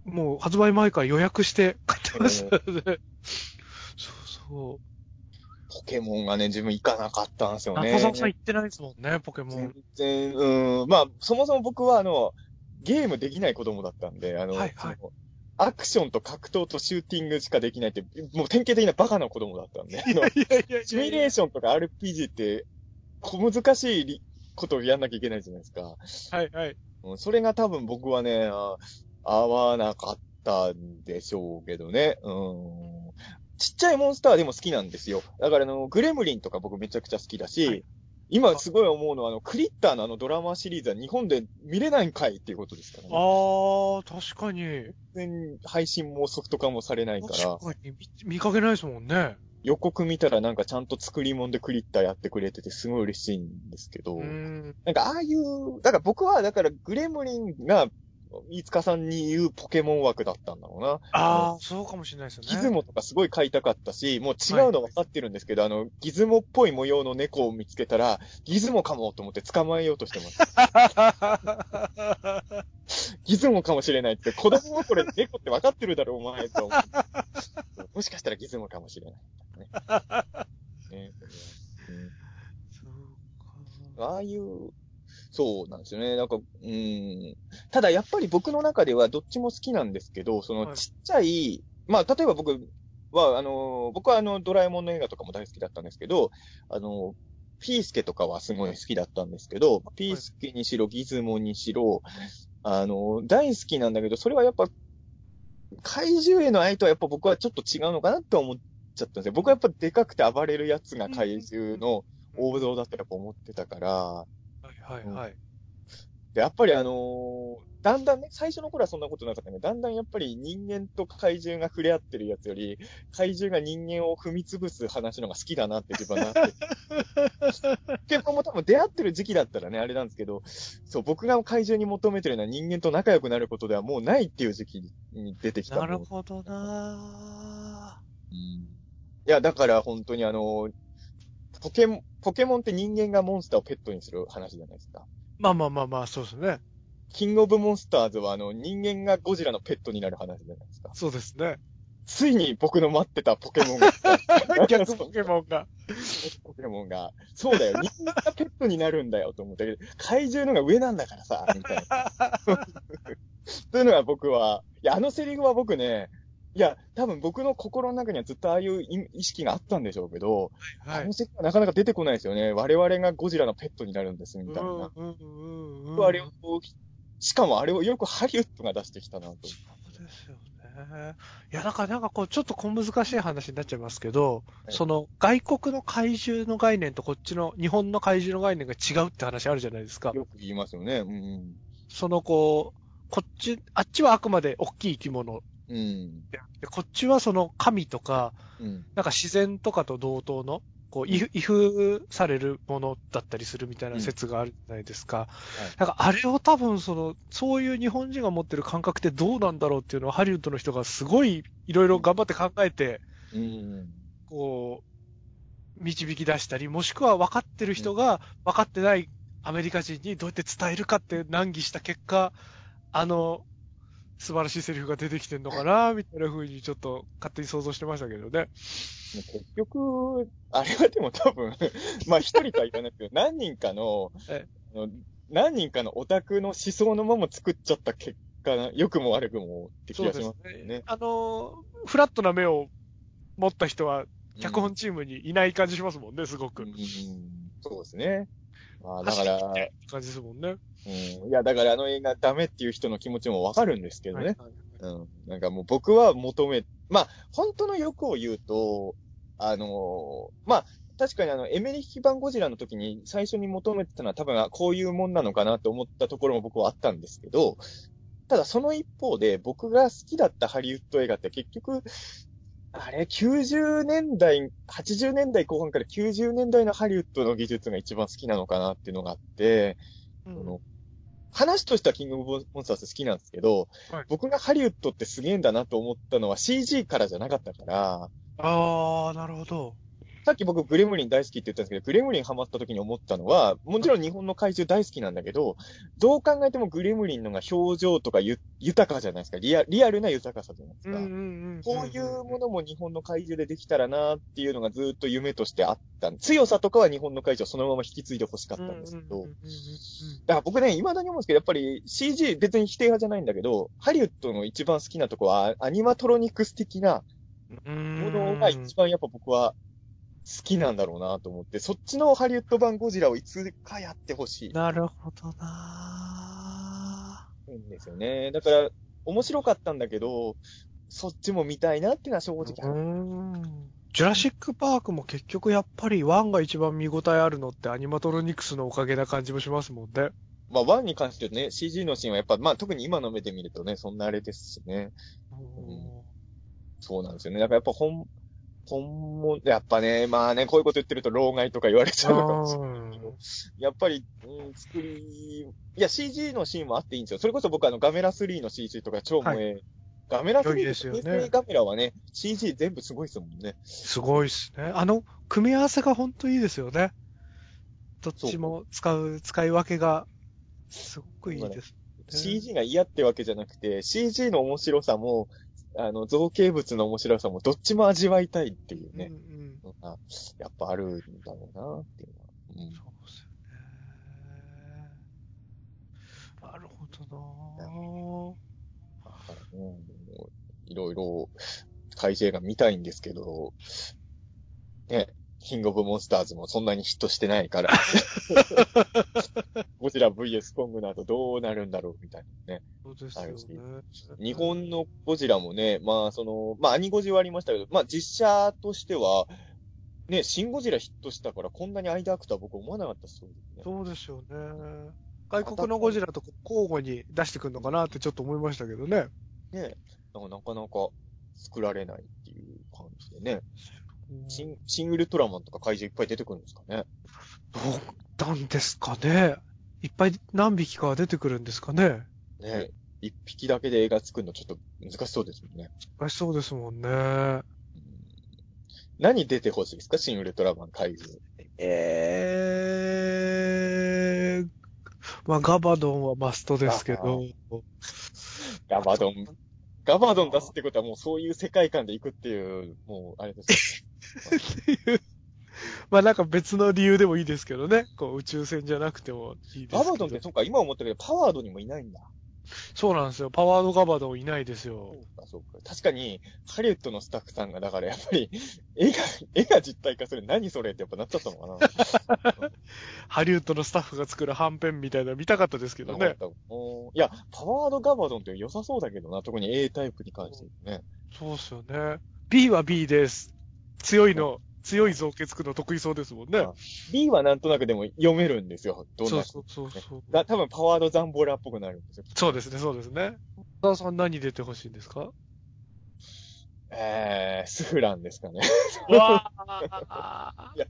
もう発売前から予約して買ってましたので、そうそう。ポケモンがね、自分行かなかったんですよね。中澤さん行ってないですもんね、ポケモン全。然、うん。まあ、そもそも僕はあの、ゲームできない子供だったんで、あの、はいはいアクションと格闘とシューティングしかできないって、もう典型的なバカな子供だったんで、あのいやいやいやシミュレーションとか RPG って、小難しいりことをやんなきゃいけないじゃないですか。はいはい。うんそれが多分僕はね、あ合わなかったんでしょうけどね。うん。ちっちゃいモンスターでも好きなんですよ。だからあの、グレムリンとか僕めちゃくちゃ好きだし、はい今すごい思うのはあの、クリッターのあのドラマシリーズは日本で見れないんかいっていうことですからね。あー、確かに。全然配信もソフト化もされないから、確かに見見かけないですもんね。予告見たらなんかちゃんと作り物でクリッターやってくれててすごい嬉しいんですけど。なんかああいう、だから僕はだからグレムリンが、飯塚さんに言うポケモン枠だったんだろうな。ああ、そうかもしれないですよね。ギズモとかすごい買いたかったし、もう違うの分かってるんですけど、あの、ギズモっぽい模様の猫を見つけたら、ギズモかもと思って捕まえようとしてます。ギズモかもしれないって、子供はこれ猫って分かってるだろ、お前と。もしかしたらギズモかもしれない、ね ねうんそうか。ああいう、そうなんですよね。なんか、うん。ただやっぱり僕の中ではどっちも好きなんですけど、そのはいちっちゃい、まあ例えば僕は、あの、僕はあの、ドラえもんの映画とかも大好きだったんですけど、あの、ピースケとかはすごい好きだったんですけど、ピースケにしろ、ギズモにしろ、あの、大好きなんだけど、それはやっぱ、怪獣への愛とはやっぱ僕はちょっと違うのかなって思っちゃったんですよ。僕はやっぱでかくて暴れるやつが怪獣の王道だってやっぱ思ってたから、はいはいはい。で、やっぱりあのーだんだんね、最初の頃はそんなことなかったけど、だんだんやっぱり人間と怪獣が触れ合ってるやつより、怪獣が人間を踏み潰す話の方が好きだなって自分はなって。結構も多分出会ってる時期だったらね、あれなんですけど、そう、僕が怪獣に求めてるのは人間と仲良くなることではもうないっていう時期に出てきたなるほどなうんいや、だから本当にあの、ポケモン、ポケモンって人間がモンスターをペットにする話じゃないですか。まあまあまあまあ、そうですね。キングオブモンスターズはあの、人間がゴジラのペットになる話じゃないですか。そうですね。ついに僕の待ってたポケモンが。逆ポケモンが。ポケモンが。そうだよ。人間がペットになるんだよと思ったけど、怪獣のが上なんだからさ、みたいな。というのが僕は、いや、あのセリフは僕ね、いや、多分僕の心の中にはずっとああいう意意識があったんでしょうけど、はいあの。はなかなか出てこないですよね。我々がゴジラのペットになるんです、みたいな。うんうんうんうんあれをしかもあれをよくハリウッドが出してきたなと。そうですよね。いや、だからなんかこう、ちょっと小難しい話になっちゃいますけど、はいその、外国の怪獣の概念とこっちの、日本の怪獣の概念が違うって話あるじゃないですか。よく言いますよね。うん。そのこう、こっち、あっちはあくまで大きい生き物うん。でこっちはその神とか、うん。なんか自然とかと同等の、こう、威風されるものだったりするみたいな説があるじゃないですか。なんかあれを多分その、そういう日本人が持ってる感覚ってどうなんだろうっていうのをハリウッドの人がすごいいろいろ頑張って考えて、うん。こう、導き出したり、もしくは分かってる人が分かってないアメリカ人にどうやって伝えるかって難儀した結果、あの、素晴らしいセリフが出てきてんのかな、みたいな風にちょっと勝手に想像してましたけどね。結局、あれはでも多分、まあ一人とは言わないけど、何人かの何人かのオタクの思想のまま作っちゃった結果な、良くも悪くもって気がしますよね。あの、フラットな目を持った人は、脚本チームにいない感じしますもんね、すごく。うん、そうですね。まあだから、感じですもんね。うん、いやだからあの映画ダメっていう人の気持ちもわかるんですけどね。はいはいうん。なんかもう僕は求め、まあ、本当の欲を言うと、あのーまあ、確かにあの、エメリヒ版ゴジラの時に最初に求めてたのは多分あこういうもんなのかなと思ったところも僕はあったんですけど、ただその一方で僕が好きだったハリウッド映画って結局、あれ、90年代、80年代後半から90年代のハリウッドの技術が一番好きなのかなっていうのがあって、うんその話としてはキングオブモンスターズ好きなんですけど、はい僕がハリウッドってすげえんだなと思ったのは CG からじゃなかったから、ああ、なるほど。さっき僕グレムリン大好きって言ったんですけど、グレムリンハマった時に思ったのは、もちろん日本の怪獣大好きなんだけど、どう考えてもグレムリンのが表情とかゆ豊かじゃないですか。リアリアルな豊かさじゃないですか。んこういうものも日本の怪獣でできたらなっていうのがずっと夢としてあった。強さとかは日本の怪獣をそのまま引き継いで欲しかったんですけど、だから僕ね、未だに思うんですけど、やっぱり CG 別に否定派じゃないんだけど、ハリウッドの一番好きなとこはアニマトロニクス的なもものが一番やっぱ僕は好きなんだろうなと思って、そっちのハリウッド版ゴジラをいつかやってほしいなるほどなんですよね。だから、面白かったんだけど、そっちも見たいなっていうのは正直あうる。ん。ジュラシックパークも結局やっぱり1が一番見応えあるのってアニマトロニクスのおかげな感じもしますもんね。まあ、1に関してね、CG のシーンはやっぱ、まあ特に今の目で見るとね、そんなあれですしね。そうなんですよね。だからやっぱ本、本物、やっぱね、まあね、こういうこと言ってると老害とか言われちゃうのかもしれないけど、やっぱり、うん、作り、いや CG のシーンもあっていいんですよ。それこそ僕あのガメラ3の CG とか超萌え、ガメラ3良いですよねガメラはね、CG 全部すごいですもんね。すごいっすね。あの、組み合わせが本当いいですよね。どっちも使う、使い分けが、すごくいいです。CG が嫌ってわけじゃなくて、CG の面白さも、あの、造形物の面白さもどっちも味わいたいっていうね、うんうん。やっぱあるんだろうなっていうのは。うんそうですよね。なるほどだからね、いろいろ怪獣映画見たいんですけど、ね、キングオブモンスターズもそんなにヒットしてないから、ゴジラ VS コングなどどうなるんだろうみたいなね。なそうですよね。日本のゴジラもね、まあその、まあアニゴジはありましたけど、まあ実写としては、ね、シンゴジラヒットしたからこんなに間空くとは僕思わなかったそうですね。そうですよね。外国のゴジラと交互に出してくるのかなってちょっと思いましたけどね。ね、なんかなかなか作られないっていう感じでね。シンシングルトラマンとか怪獣いっぱい出てくるんですかね。どうなんですかね。いっぱい何匹かは出てくるんですかね。ね一匹だけで映画作るのちょっと難しそうですもんね。難しそうですもんね。うん何出てほしいですか？シングルトラマン怪獣。えー、まあガバドンはマストですけど、ガバドン。ガバドン出すってことはもうそういう世界観で行くっていう、もうあれですっていう。まあなんか別の理由でもいいですけどね。こう宇宙船じゃなくてもいいです。ガバドンってそうか、今思ったけどパワードにもいないんだ。そうなんですよ。パワードガバドンいないですそよ。うか、そうか。確かに、ハリウッドのスタッフさんが、だからやっぱり、絵が、絵が実体化する。何それってやっぱなっちゃったのかな。ハリウッドのスタッフが作るはんぺんみたいなの見たかったですけどね。いや、パワードガバドンって良さそうだけどな、特に A タイプに関してね。そうっすよね。B は B です。強いの、強い造形くの得意そうですもんね。あ B はなんとなくでも読めるんですよ。どんなそうそうそうそう。だ多分パワードザンボーラーっぽくなるんですよ。そうですね、そうですね。小田さん何出てほしいんですか？えー、スフランですかね。わあいや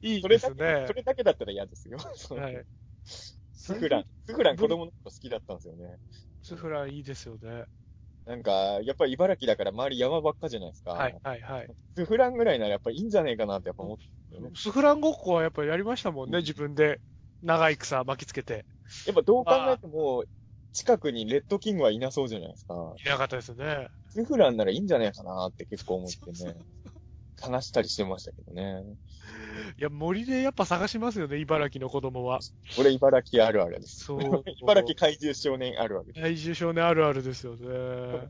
いですねそ。れだけだったら嫌ですよ。はい。スフラン。スフラン子供の頃好きだったんですよね。スフランいいですよね。なんか、やっぱり茨城だから周り山ばっかじゃないですか。はい、はい、はい。スフランぐらいならやっぱいいんじゃねえかなってやっぱ思ってね。スフランごっこはやっぱりやりましたもんね、うん自分で。長い草巻きつけて。やっぱどう考えても、近くにレッドキングはいなそうじゃないですか。いなかったですよね。スフランならいいんじゃねえかなって結構思ってね。話したりしてましたけどね。いや、森でやっぱ探しますよね、茨城の子供は。これ茨城あるあるです。そう 茨城怪獣少年あるある。体重少年あるあるですよね。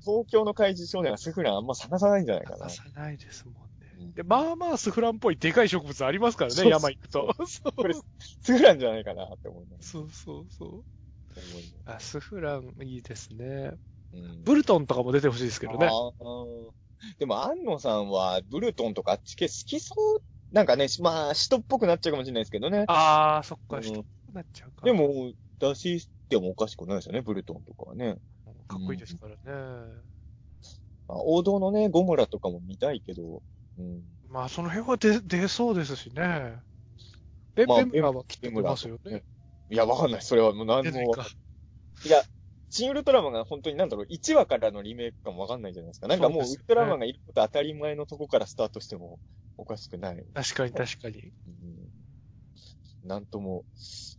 東京の怪獣少年はスフランあんま探さないんじゃないかな探。さないですもんね。うんで、まあまあスフランっぽいでかい植物ありますからね、そうそう山行くと。そうこれ、スフランじゃないかなって思います。そうそうそう。あ、スフランいいですね。うんブルトンとかも出てほしいですけどねあ。ー でも、安野さんは、ブルトンとかあっち系好きそう？なんかね、まあ、人っぽくなっちゃうかもしれないですけどね。あー、そっか、うん人になっちゃうか。で、も、出してもおかしくないですよね、ブルトンとかはね。かっこいいですからね。まあ、王道のね、ゴムラとかも見たいけど、うん。まあ、その辺は出、出そうですしね。ベまあベムラはきっと出ますよね。いや、わかんない。それはもう何も。いや、新ウルトラマンが本当になんだろう、1話からのリメイクかもわかんないじゃないですか。なんかもう、ウルトラマンがいること当たり前のとこからスタートしてもおかしくない。確かに確かに。うん。なんとも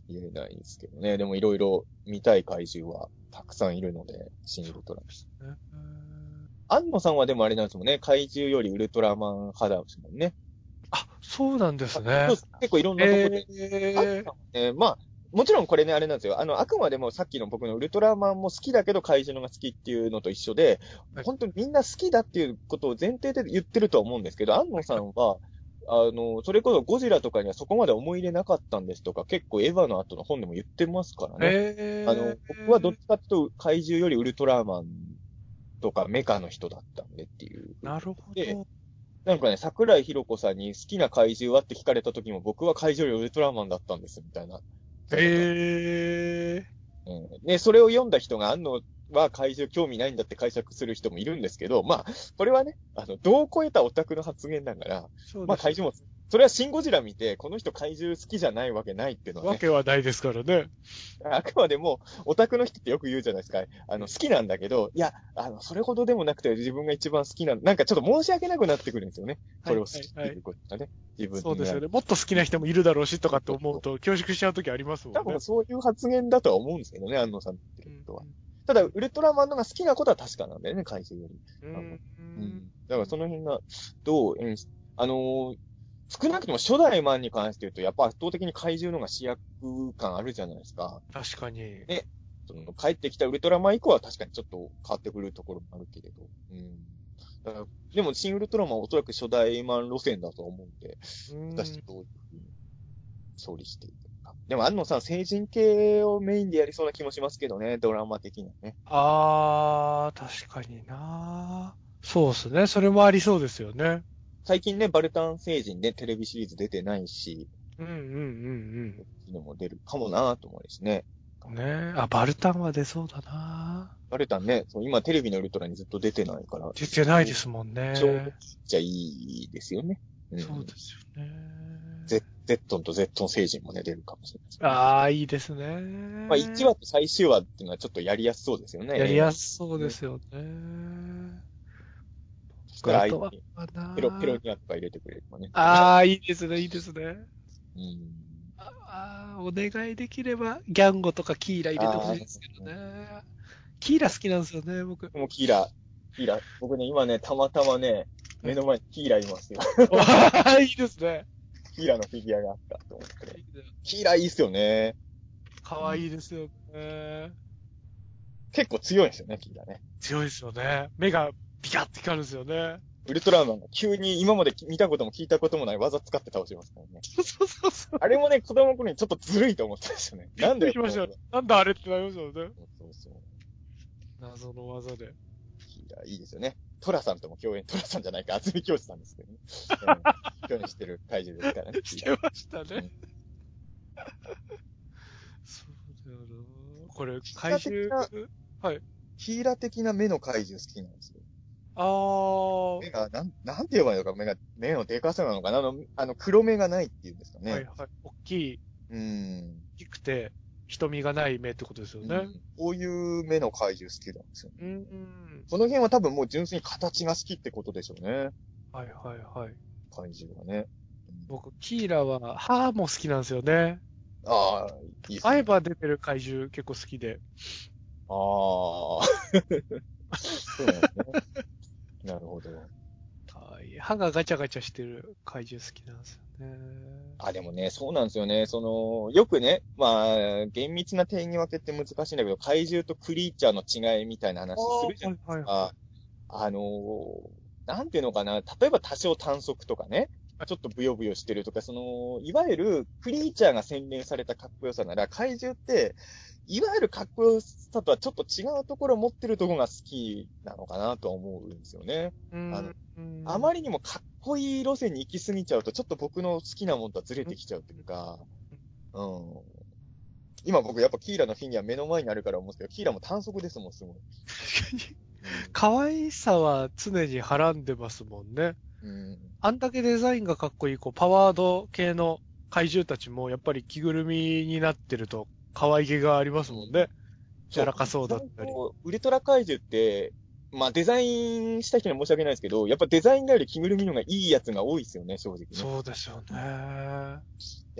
言えないんですけどね。でもいろいろ見たい怪獣はたくさんいるので、新ウルトラマン。安野さんはでもあれなんですもんね。怪獣よりウルトラマン派だですもんね。あ、そうなんですね結構いろんなとこで。えー、えーまあ、もちろんこれね、あれなんですよ。あの、あくまでもさっきの僕のウルトラマンも好きだけど怪獣のが好きっていうのと一緒で、はい本当にみんな好きだっていうことを前提で言ってるとは思うんですけど、安野さんは、あの、それこそゴジラとかにはそこまで思い入れなかったんですとか、結構エヴァの後の本でも言ってますからね。えー、あの、僕はどっちかっていうと怪獣よりウルトラマンとかメカの人だったんでっていう。なるほでど。なんかね、桜井博子さんに好きな怪獣はって聞かれた時も僕は怪獣よりウルトラマンだったんですみたいな。えうん。で、それを読んだ人が、あんのは怪獣興味ないんだって解釈する人もいるんですけど、まあ、これはね、あの、どう超えたオタクの発言だから、まあ怪獣も、それはシンゴジラ見て、この人怪獣好きじゃないわけないっていうのはわね、けはないですからね。あくまでも、オタクの人ってよく言うじゃないですか。あの、好きなんだけど、いや、あの、それほどでもなくて自分が一番好きな、なんかちょっと申し訳なくなってくるんですよね。それを好きっていうことがね。自分そうですよね。ね。もっと好きな人もいるだろうしとかって思うと恐縮しちゃうときありますもんね。多分そういう発言だとは思うんですけどね、安野さんってうんことは。ただ、ウルトラマンのが好きなことは確かなんだよね、怪獣より。うん。うん。だからその辺が、どう演出、あのー少なくとも初代マンに関して言うと、やっぱ圧倒的に怪獣の方が主役感あるじゃないですか。確かに。その帰ってきたウルトラマン以降は確かにちょっと変わってくるところもあるけれど。うん。だからでも、新ウルトラマンはおそらく初代マン路線だと思うんで、うん果たしてどういうふうに勝利していくのか。でも、安野さん、成人系をメインでやりそうな気もしますけどね、ドラマ的にはね。あー、確かになそうですね。それもありそうですよね。最近ね、バルタン星人でテレビシリーズ出てないし、うんうんうん昨日も出るかもなと思うですね。うん。ねあ、バルタンは出そうだなバルタンね、そう今テレビのウルトラにずっと出てないから、出てないですもんね。ちょうどじゃあいいですよね。うんそうですよね。ゼゼットンとゼットン星人もね、出るかもしれないですね、あー、いいですね。まあ1話と最終話っていうのはちょっとやりやすそうですよね。やりやすそうですよね。そしたら相ペロペロニアとか入れてくれるとかね。あー、いいですね、いいですね。うん。あー、お願いできれば、ギャンゴとかキーラ入れてほしいですけどね。キーラ好きなんですよね、僕。もうキーラ、キーラ、僕ね、今ね、たまたまね、目の前にキーラいますよ。わー、いいですね。キーラのフィギュアがあったと思って。キーラいいっすよね。かわいいですよね。結構強いんですよね、キーラね。強いですよね。目がビカッて光るんですよね。ウルトラマンが急に今まで見たことも聞いたこともない技使って倒しますからね。そうそうそうそう。あれもね、子供の頃にちょっとずるいと思ったんですよね。なんでましたよ。なんだあれってなりましたよね。そうそう。謎の技で。キーラいいですよね。トラさんとも共演、トラさんじゃないか、厚み教師さんですけどね。うん共演してる怪獣ですからね。してましたね。そうだよな。これ、怪獣、はい。キーラ的な目の怪獣好きなんですよ。あー。目が、なん、なんて言えばいいのか、目が、目のでかさなのかな？あの、あの、黒目がないっていうんですかね。はいはい。大きい、うん。大きくて、瞳がない目ってことですよね。うんこういう目の怪獣好きなんですよね。うん。うん。この辺は多分もう純粋に形が好きってことでしょうね。はいはいはい。怪獣はね。僕、キーラは、歯も好きなんですよね。ああ、いいですね。前歯出てる怪獣結構好きで。ああ。そうなんですね。なるほど。はい歯がガチャガチャしてる怪獣好きなんですよね。あ、でもね、そうなんですよね。その、よくね、まあ、厳密な定義分けって難しいんだけど、怪獣とクリーチャーの違いみたいな話するじゃん。はいはいはい。ああのーなんていうのかな、例えば多少短足とかね、ちょっとブヨブヨしてるとか、その、いわゆるクリーチャーが洗練されたかっこよさなら、怪獣って、いわゆるかっこよさとはちょっと違うところを持ってるところが好きなのかなとは思うんですよね。うんあのうんあまりにもかっこいい路線に行き過ぎちゃうと、ちょっと僕の好きなものとはずれてきちゃうというか、うん。今僕やっぱキーラのフィギュア目の前にあるから思うんですけど、キーラも短足ですもん、すごい。可愛さは常にはらんでますもんね。うん。あんだけデザインがかっこいい、こう、パワード系の怪獣たちも、やっぱり着ぐるみになってると、可愛げがありますもんね。柔らかそうだったり。ウルトラ怪獣って、まあデザインした人には申し訳ないですけど、やっぱデザインがより着ぐるみの方がいいやつが多いですよね、正直ね。そうですよね。や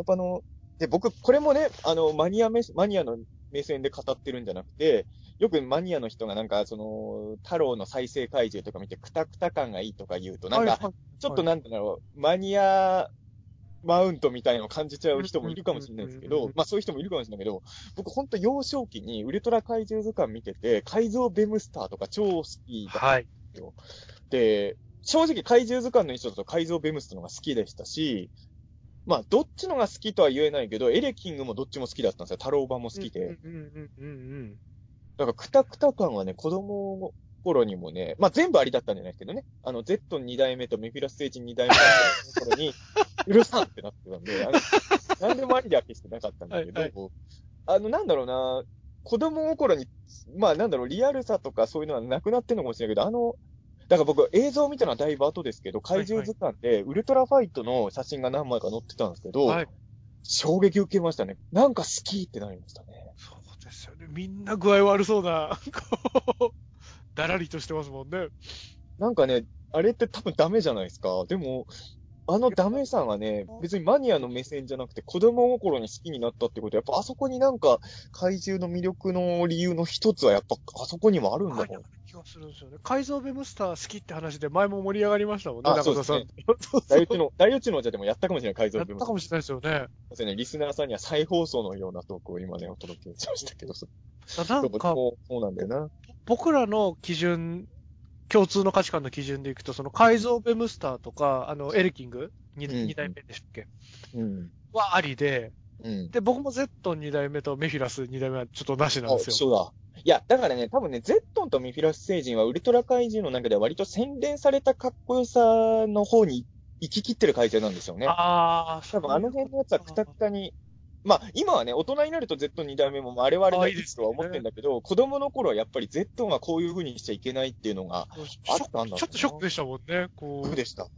っぱあの、で、僕、これもね、あの、マニア目、マニアの目線で語ってるんじゃなくて、よくマニアの人がなんか、その、太郎の再生怪獣とか見て、クタクタ感がいいとか言うと、なんか、ちょっとなんだろう、マニアマウントみたいなのを感じちゃう人もいるかもしれないですけ、どまあそういう人もいるかもしれないけど、僕ほんと幼少期にウルトラ怪獣図鑑見てて、改造ベムスターとか超好きだったん。ですよ。で、正直怪獣図鑑の人だと改造ベムスターの方が好きでしたし、まあどっちのが好きとは言えないけど、エレキングもどっちも好きだったんですよ。太郎版も好きで。うんうんうんうんだから、クタクタ感はね、子供頃にもね、まあ、全部ありだったんじゃないですけどね、あの、Z2 代目とメフィラス星人2代目の頃に、うるさんってなってたんで、あの、なんでもありでは決してなかったんだけど、はいあの、なんだろうな、子供の頃に、まあ、なんだろう、リアルさとかそういうのはなくなってんのかもしれないけど、あの、だから僕、映像を見たのはだいぶ後ですけど、怪獣図鑑で、ウルトラファイトの写真が何枚か載ってたんですけど、うん。はい。衝撃受けましたね。なんか好きってなりましたね。そうですよね。みんな具合悪そうな、だらりとしてますもんね。なんかね、あれって多分ダメじゃないですか。でも、あのダメさがね、別にマニアの目線じゃなくて子供心に好きになったってことは、やっぱあそこになんか怪獣の魅力の理由の一つはやっぱあそこにもあるんだはい、もん。気がするんですよね。改造ベムスター好きって話で前も盛り上がりましたもんね、あ中田さん。そうそうそう大宇宙の、大宇宙のじゃでもやったかもしれない、改造やったかもしれないですよね。れない。ね、リスナーさんには再放送のようなトークを今ね、お届けしましたけど、そうなんか、そうそうなんだよな。僕らの基準、共通の価値観の基準でいくと、その改造ベムスターとか、あの、エレキング？二うん二代目でしたっけ？うん。はありで、うん。で、僕も Z2 代目とメフィラス2代目はちょっとなしなんあ、ですよ。そうだ。いや、だからね、多分ね、ゼットンとミフィラス星人はウルトラ怪獣の中では割と洗練されたかっこよさの方に行き切ってる怪獣なんですよね。ああ、多分あの辺のやつはくたくたに、まあ今はね、大人になると Z2 代目もあれはあれだあいいですねとは思ってんだけど、子供の頃はやっぱり Z がこういう風にしちゃいけないっていうのが、シあョったんだちょっとショックでしたもんね。こう。僕でした。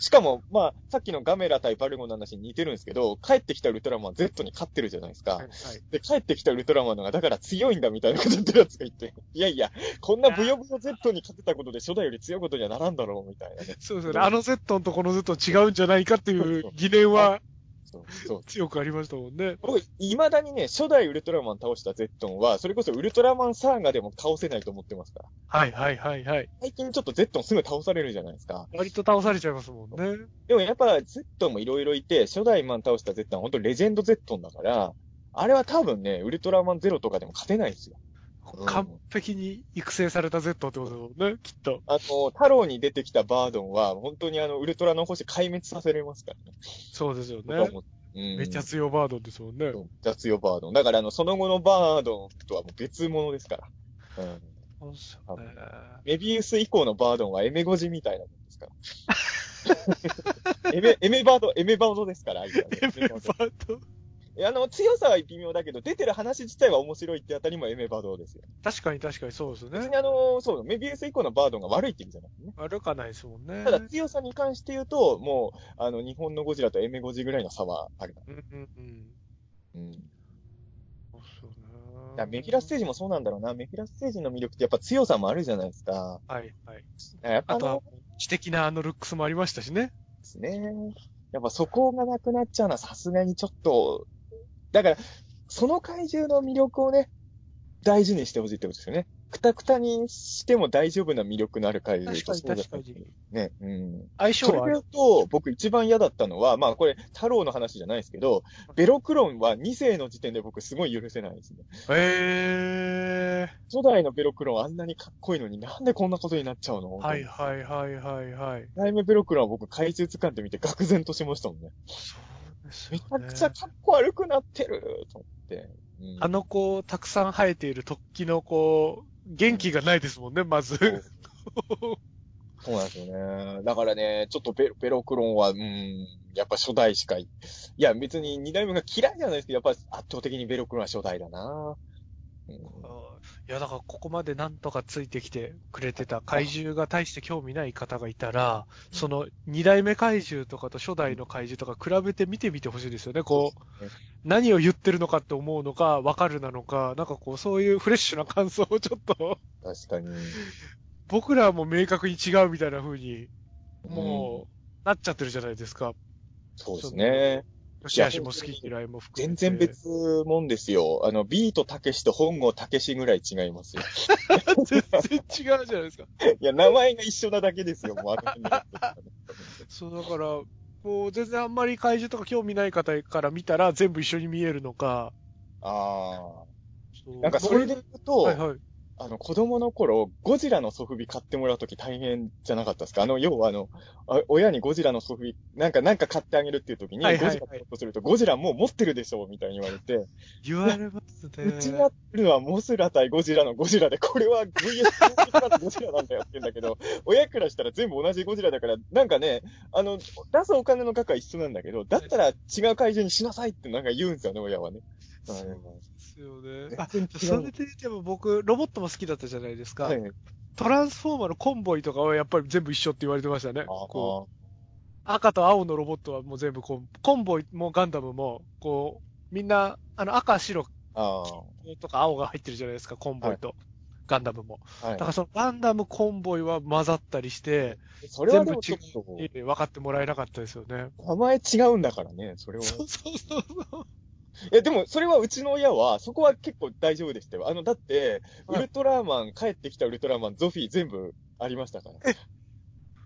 しかも、まあ、さっきのガメラ対バルゴンの話に似てるんですけど、帰ってきたウルトラマンは Z に勝ってるじゃないですか。はいはいで、帰ってきたウルトラマンのが、だから強いんだみたいなこと言ってるやつがいて、いやいや、こんなブヨブヨ Z に勝てたことで初代より強いことにはならんだろう、みたいなね。そうですよね。あの Z とこの Z 違うんじゃないかっていう疑念はそう、そう。強くありましたもんね。僕、未だにね、初代ウルトラマン倒した Z は、それこそウルトラマンサーガでも倒せないと思ってますから。はいはいはいはい。最近ちょっと Z すぐ倒されるじゃないですか。割と倒されちゃいますもんね。でもやっぱ Z もいろいろいて、初代マン倒した Z は本当レジェンド Z だから、あれは多分ね、ウルトラマンゼロとかでも勝てないんですよ。うん完璧に育成された Z ってことだもんね、きっと。あの、太郎に出てきたバードンは、本当にあの、ウルトラの星壊滅させれますからね。そうですよね。ううんめっちゃ強バードンですもんね。そう雑用バードン。だからあの、その後のバードンとはもう別物ですから。うん。そうですよね。メビウス以降のバードンはエメゴジみたいなもんですから。エメ、エメバード、エメバードですから、エメバードあの、強さは微妙だけど、出てる話自体は面白いってあたりもエメバードですよ。確かに確かにそうですね別に。あの、そう、メビウス以降のバードンが悪いって意味じゃなくてね。悪かないですもんね。ただ強さに関して言うと、もう、あの、日本のゴジラとエメゴジぐらいの差はあるな。うんうんうん。うん。そうねメフィラステージもそうなんだろうな。メフィラステージの魅力ってやっぱ強さもあるじゃないですか。はいはい。やっぱあとは、知的なあのルックスもありましたしね。ですね。やっぱそこがなくなっちゃうのはさすがにちょっと、だから、その怪獣の魅力をね、大事にしてほしいってことですよね。くたくたにしても大丈夫な魅力のある怪獣確かに確かに。ね、うん。相性はある。と、僕一番嫌だったのは、まあこれ、太郎の話じゃないですけど、ベロクロンは2世の時点で僕すごい許せないですね。え初代のベロクロンあんなにかっこいいのになんでこんなことになっちゃうの？ー。はいはいはいはいはい。1代目ベロクロンは僕怪獣図鑑って見て愕然としましたもんね。そめ。ちゃくちゃかっこ悪くなってると思って。うんあのこう、たくさん生えている突起のこう、元気がないですもんね、まず。そうなんですよね。だからね、ちょっとベロベロクロンは、うん、やっぱ初代しかい、いや別に二代目が嫌いじゃないですけど、やっぱ圧倒的にベロクロンは初代だな。うんいや、だからここまでなんとかついてきてくれてた怪獣が大して興味ない方がいたら、その二代目怪獣とかと初代の怪獣とか比べて見てみてほしいですよね。こう、何を言ってるのかって思うのか、わかるなのか、なんかこう、そういうフレッシュな感想をちょっと、確かに。僕らはもう明確に違うみたいな風に、もう、なっちゃってるじゃないですか。そうですね。吉橋も好き嫌いも含めて。全然別もんですよ。あの、ビートたけしと本郷たけしぐらい違いますよ。全然違うじゃないですか。いや、名前が一緒なだけですよ、もう あのそう、だから、もう全然あんまり怪獣とか興味ない方から見たら全部一緒に見えるのか。ああ。なんかそれで言うと、はいはい。あの、子供の頃、ゴジラのソフビ買ってもらうとき大変じゃなかったですか？あの、要はあの、あ親にゴジラのソフビ、なんか、なんか買ってあげるっていうときに、はいはいはい。ゴジラ買おうとすると、ゴジラもう持ってるでしょ？みたいに言われて、言われますね。うちにあってるのはモスラ対ゴジラのゴジラで、これは VS ゴジラなんだよって言うんだけど、親からしたら全部同じゴジラだから、なんかね、あの、出すお金の額は一緒なんだけど、だったら違う怪獣にしなさいってなんか言うんですよね、親はね。そうですよね。あ、そうれで言っても僕、ロボットも好きだったじゃないですか。はい。トランスフォーマーのコンボイとかはやっぱり全部一緒って言われてましたね。あこう赤と青のロボットはもう全部コンコンボイもガンダムも、こう、みんな、あの赤、白あとか青が入ってるじゃないですか、コンボイと。ガンダムも。あ。はいだからそのガンダムコンボイは混ざったりして、それは全部違う分かってもらえなかったですよね。名前違うんだからね、それは。そうそうそうそう。いや、でも、それはうちの親は、そこは結構大丈夫でしたよ。あの、だって、ウはいルトラマン、帰ってきたウルトラマン、ゾフィー全部ありましたから。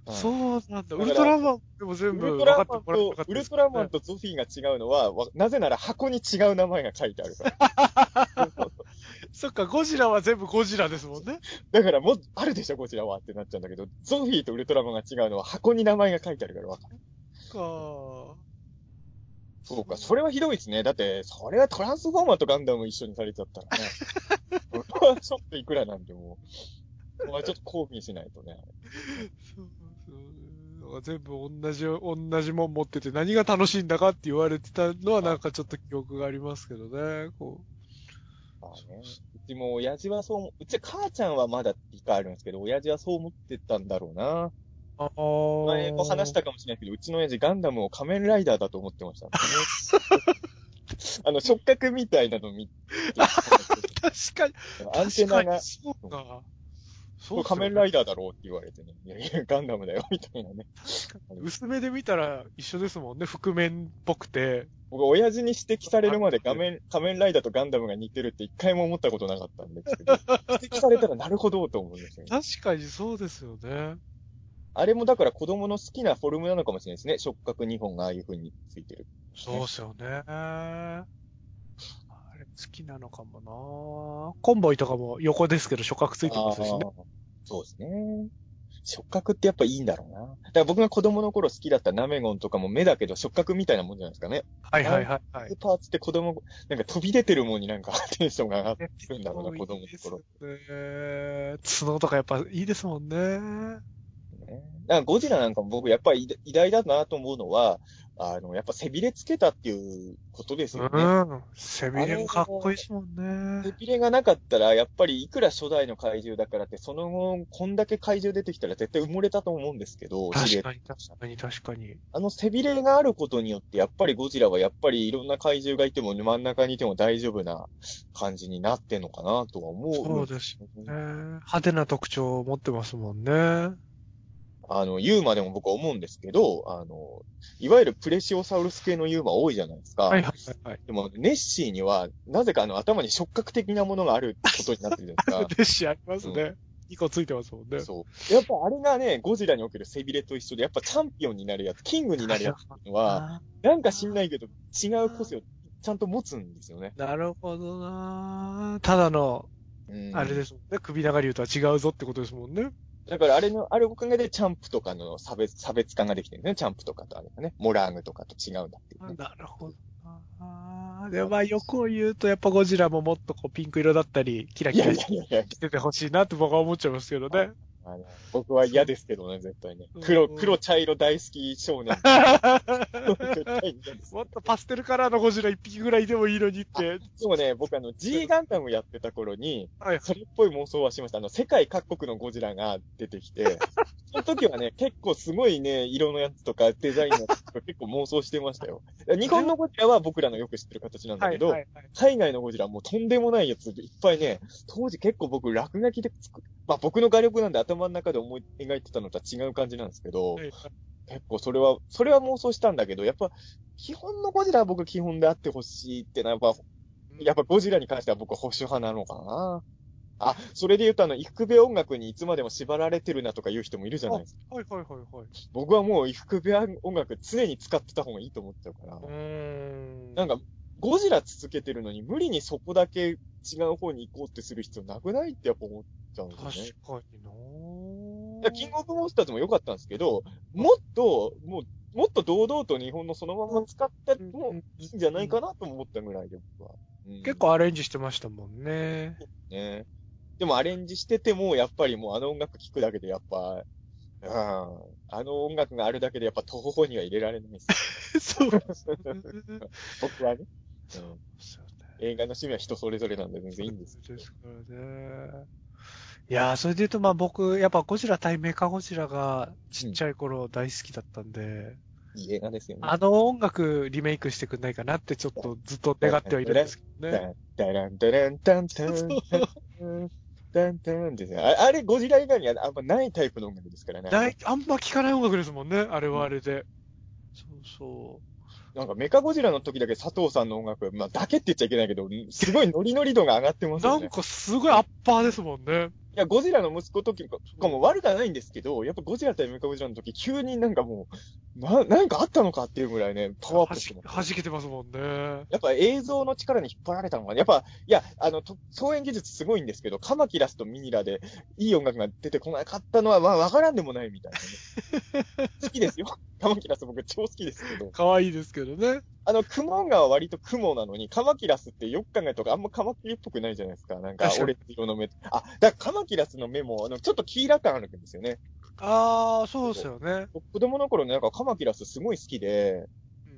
はいそうなんだ。らウルトラマンでも全ウ部分ルトラマンかってもらっ、たウルトラマンとゾフィーが違うのは、わなぜなら箱に違う名前が書いてあるから。そっか、ゴジラは全部ゴジラですもんね。だからもう、あるでしょ、こちらはってなっちゃうんだけど、ゾフィーとウルトラマンが違うのは箱に名前が書いてあるからわかる。かそうか、それはひどいですね。だって、それはトランスフォーマーとガンダム一緒にされちゃったらね。それはちょっといくらなんでも、これはちょっと抗議しないとね。そうそう。全部同じ、同じもん持ってて何が楽しいんだかって言われてたのはなんかちょっと記憶がありますけどね。こまあね。うちも親父はそう思、うち母ちゃんはまだ理解あるんですけど、親父はそう思ってたんだろうな。前も話したかもしれないけど、うちの親父ガンダムを仮面ライダーだと思ってました、ね。あの、触覚みたいなの見て、確かに。アンテナが、そうか。これ仮面ライイダーだろうって言われてね。いやいや、ガンダムだよ、みたいなね。薄めで見たら一緒ですもんね。覆面っぽくて。僕、親父に指摘されるまで画面、仮面ライダーとガンダムが似てるって一回も思ったことなかったんですけど、指摘されたらなるほどと思うんですよね。確かにそうですよね。あれもだから子供の好きなフォルムなのかもしれないですね。触覚2本がああいう風についてる。そうですよね。あれきなのかもなコンボイとかも横ですけど触覚ついてますしね。そうですね。触覚ってやっぱいいんだろうな。だから僕が子供の頃好きだったナメゴンとかも目だけど触覚みたいなもんじゃないですかね。はいはいはいはい。パーツって子供、なんか飛び出てるもんになんかテンションが上がってるんだろうな、子供の頃。ね。角とかやっぱいいですもんね。ね。だからゴジラなんかも僕やっぱり偉大だなと思うのは、あの、やっぱ背びれつけたっていうことですよね。うん。背びれもかっこいいですもんね。背びれがなかったら、やっぱりいくら初代の怪獣だからって、その後、こんだけ怪獣出てきたら絶対埋もれたと思うんですけど、確かに確かに確かに。あの背びれがあることによって、やっぱりゴジラはやっぱりいろんな怪獣がいても真ん中にいても大丈夫な感じになってんのかなとは思う。そうですね。派手な特徴を持ってますもんね。あの、ユーマでも僕は思うんですけど、あの、いわゆるプレシオサウルス系のユーマ多いじゃないですか。はいはいはいはい。でも、ネッシーには、なぜかあの、頭に触覚的なものがあることになってるじゃないですか。デッシュありますね。2個ついてますもんね。そう。やっぱあれがね、ゴジラにおける背びれと一緒で、やっぱチャンピオンになるやつ、キングになるやつっていうのは、なんか知んないけど、違う個性をちゃんと持つんですよね。なるほどなただの、うんあれですもんね。首長竜とは違うぞってことですもんね。だからあれの、あれおかげでチャンプとかの差別、差別化ができてるんですね。チャンプとかとあれがね。モラーグとかと違うんだっていうね。なるほどなで、まあ、欲を言うと、やっぱゴジラももっとこう、ピンク色だったり、キラキラしててほしいなって僕は思っちゃいますけどね。あの僕は嫌ですけどね、絶対ねうん。黒、黒茶色大好き少年。絶対嫌です。もっとパステルカラーのゴジラ一匹ぐらいでもいいのにって。でもね、僕あの G ガンダムやってた頃に、はい。それっぽい妄想はしました。あの、世界各国のゴジラが出てきて、その時はね、結構すごいね、色のやつとかデザインのやつとか 結構妄想してましたよ。日本のゴジラは僕らのよく知ってる形なんだはい。けど、はい。はい海外のゴジラはもうとんでもないやついっぱいね、当時結構僕落書きで作っまあ僕の画力なんで頭の中で思い描いてたのとは違う感じなんですけど、はい。結構それは、それは妄想したんだけど、やっぱ基本のゴジラは僕基本であってほしいってのはやっぱ、やっぱゴジラに関しては僕は保守派なのかな。あ、それで言うとあの、伊福部音楽にいつまでも縛られてるなとか言う人もいるじゃないですか。はいはいはいはい。僕はもう伊福部音楽常に使ってた方がいいと思っちゃうから。うーん。なんか、ゴジラ続けてるのに無理にそこだけ違う方に行こうってする必要なくないってやっぱ思っちゃうんですよね。確かになキングオブモンスターズも良かったんですけど、もっと、もう、もっと堂々と日本のそのまま使ってもいいんじゃないかなと思ったぐらいで、僕は。うん結構アレンジしてましたもんね。ね。でもアレンジしてても、やっぱりもうあの音楽聴くだけでやっぱ、うん。あの音楽があるだけでやっぱ徒歩には入れられないです。そう。僕はね。うんそう映画の趣味は人それぞれなんで全然いいんですけど。ですからね。いやー、それで言うと、まあ僕、やっぱゴジラ対メカゴジラがちっちゃい頃大好きだったんで、いい映画ですよね。あの音楽リメイクしてくんないかなってちょっとずっと願ってはいるんですけどね。ダ ダランダランタンタンタンタンタンですね。ああれ、ゴジラ以外にはあんまないタイプの音楽ですからね。ないあんま聞かない音楽ですもんね、あれはあれで。そうそうなんかメカゴジラの時だけ佐藤さんの音楽、まあだけって言っちゃいけないけど、すごいノリノリ度が上がってま。すね。なんかすごいアッパーですもんね。いや、ゴジラの息子時とかも悪くはないんですけど、やっぱゴジラ対メカゴジラの時、急になんかもう、な、なんかあったのかっていうぐらいね、パワーアッはじプしてます。弾けてますもんね。やっぱ映像の力に引っ張られたのかなやっぱ、いや、あの、と総演技術すごいんですけど、カマキラスとミニラでいい音楽が出てこなかったのは、まあ、わからんでもないみたいなね。好きですよ。カマキラス僕超好きですけど。可愛いですけどね。あの、雲が割と雲なのに、カマキラスってよく考えたとあんまカマキリっぽくないじゃないですか。なんか確、かにオレンジ色の目。あ、だからカマキラスの目も、あの、ちょっと黄色感あるんですよね。あー、そうですよね。子供の頃ね、なんかカマキラスすごい好きで、うんう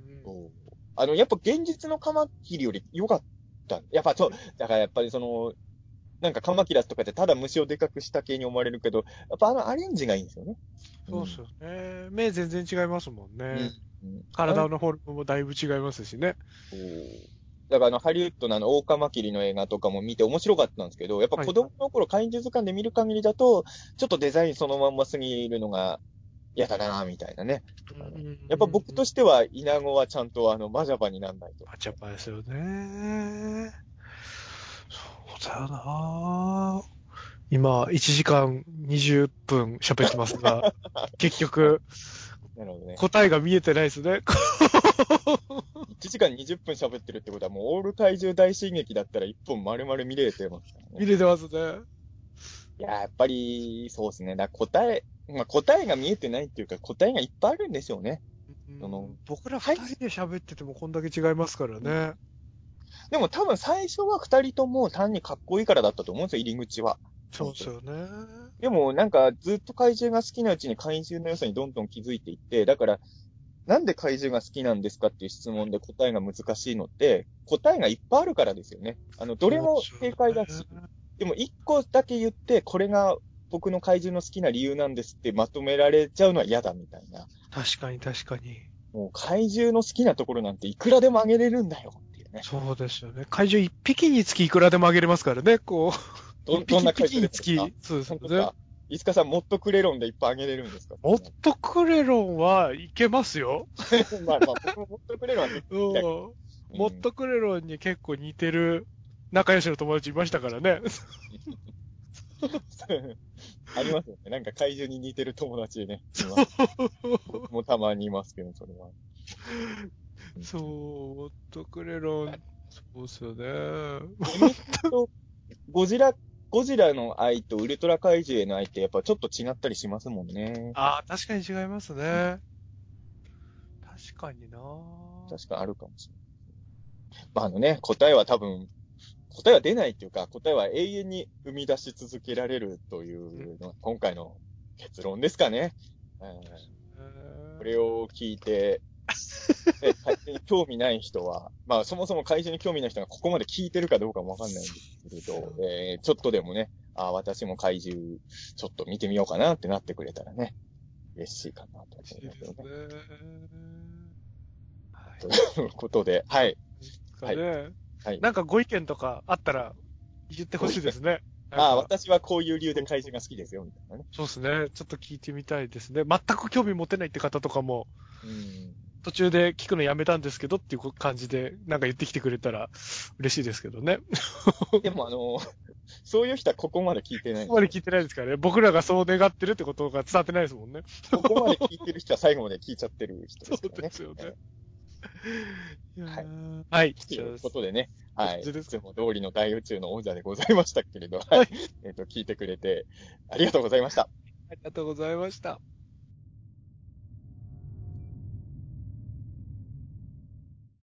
んあの、やっぱ現実のカマキリより良かった。やっぱそう、だからやっぱりその、なんかカマキラスとかってただ虫をでかくした系に思われるけど、やっぱあのアレンジがいいんですよね。そうですよね。目全然違いますもんね。うん。うん体のフォルムもだいぶ違いますしね。そうだからあの、ハリウッドのあの、オオカマキリの映画とかも見て面白かったんですけど、やっぱ子供の頃怪獣図鑑で見る限りだと、ちょっとデザインそのまんますぎるのが嫌だなみたいなね。やっぱ僕とししては、イナゴはちゃんとあの、マジャバになんないと。パチャパですよね。そうだよな今、1時間20分喋ってますが、結局、なるほどね。答えが見えてないですね。1時間20分喋ってるってことはもうオール怪獣大進撃だったら1本丸々見れてますからね。見れてますね。いや、やっぱり、そうですね。だ答え、まあ、答えが見えてないっていうか、答えがいっぱいあるんでしょうね。その僕ら二人で喋っててもこんだけ違いますからね。でも多分最初は二人とも単にかっこいいからだったと思うんですよ、入り口は。そうですよね。でもなんかずっと怪獣が好きなうちに怪獣の良さにどんどん気づいていって、だから、なんで怪獣が好きなんですかっていう質問で答えが難しいのって、答えがいっぱいあるからですよね。あの、どれも正解だし。でも一個だけ言って、これが僕の怪獣の好きな理由なんですってまとめられちゃうのは嫌だみたいな。確かに確かに。もう怪獣の好きなところなんていくらでもあげれるんだよっていうね。そうですよね。怪獣一匹につきいくらでもあげれますからね、こう。ど、一どんな匹一匹につき。そうですよね。いつかさん、もっとクレロンでいっぱいあげれるんですか？モットクレロンはいけますよ。まあまあ、僕ももっとクレロンはね、うん。うんモットクレロンに結構似てる仲良しの友達いましたからね。ありますよね。なんか怪獣に似てる友達ね。もたまにいますけど、それは。そう、モットクレロン、そうですよね。ゴジラ、ゴジラの愛とウルトラ怪獣への愛ってやっぱちょっと違ったりしますもんね。ああ、確かに違いますね。確かにな確かあるかもしれない。まあ、あのね、答えは多分、答えは出ないっていうか、答えは永遠に生み出し続けられるというのが今回の結論ですかね。うんこれを聞いて、で怪獣に興味ない人は、まあそもそも怪獣に興味ない人がここまで聞いてるかどうかもわかんないんですけれど、えーちょっとでもね、あ私も怪獣ちょっと見てみようかなってなってくれたらね、嬉しいかなと思いますよすね。ということで、はい。かね。はいなんかご意見とかあったら言ってほしいですね。ああ、私はこういう理由で怪獣が好きですよ、みたいなね。そうですね。ちょっと聞いてみたいですね。全く興味持てないって方とかも、うん。途中で聞くのやめたんですけどっていう感じで、なんか言ってきてくれたら嬉しいですけどね。でもあの、そういう人はここまで聞いてない。ここまで聞いてないですからね。僕らがそう願ってるってことが伝わってないですもんね。ここまで聞いてる人は最後まで聞いちゃってる人ですからね。そうですよねはいーはい。ということでね、はい。いつも通りの大宇宙の王者でございましたけれど、ははいい。えっと、聞いてくれてありがとうございました。ありがとうございました。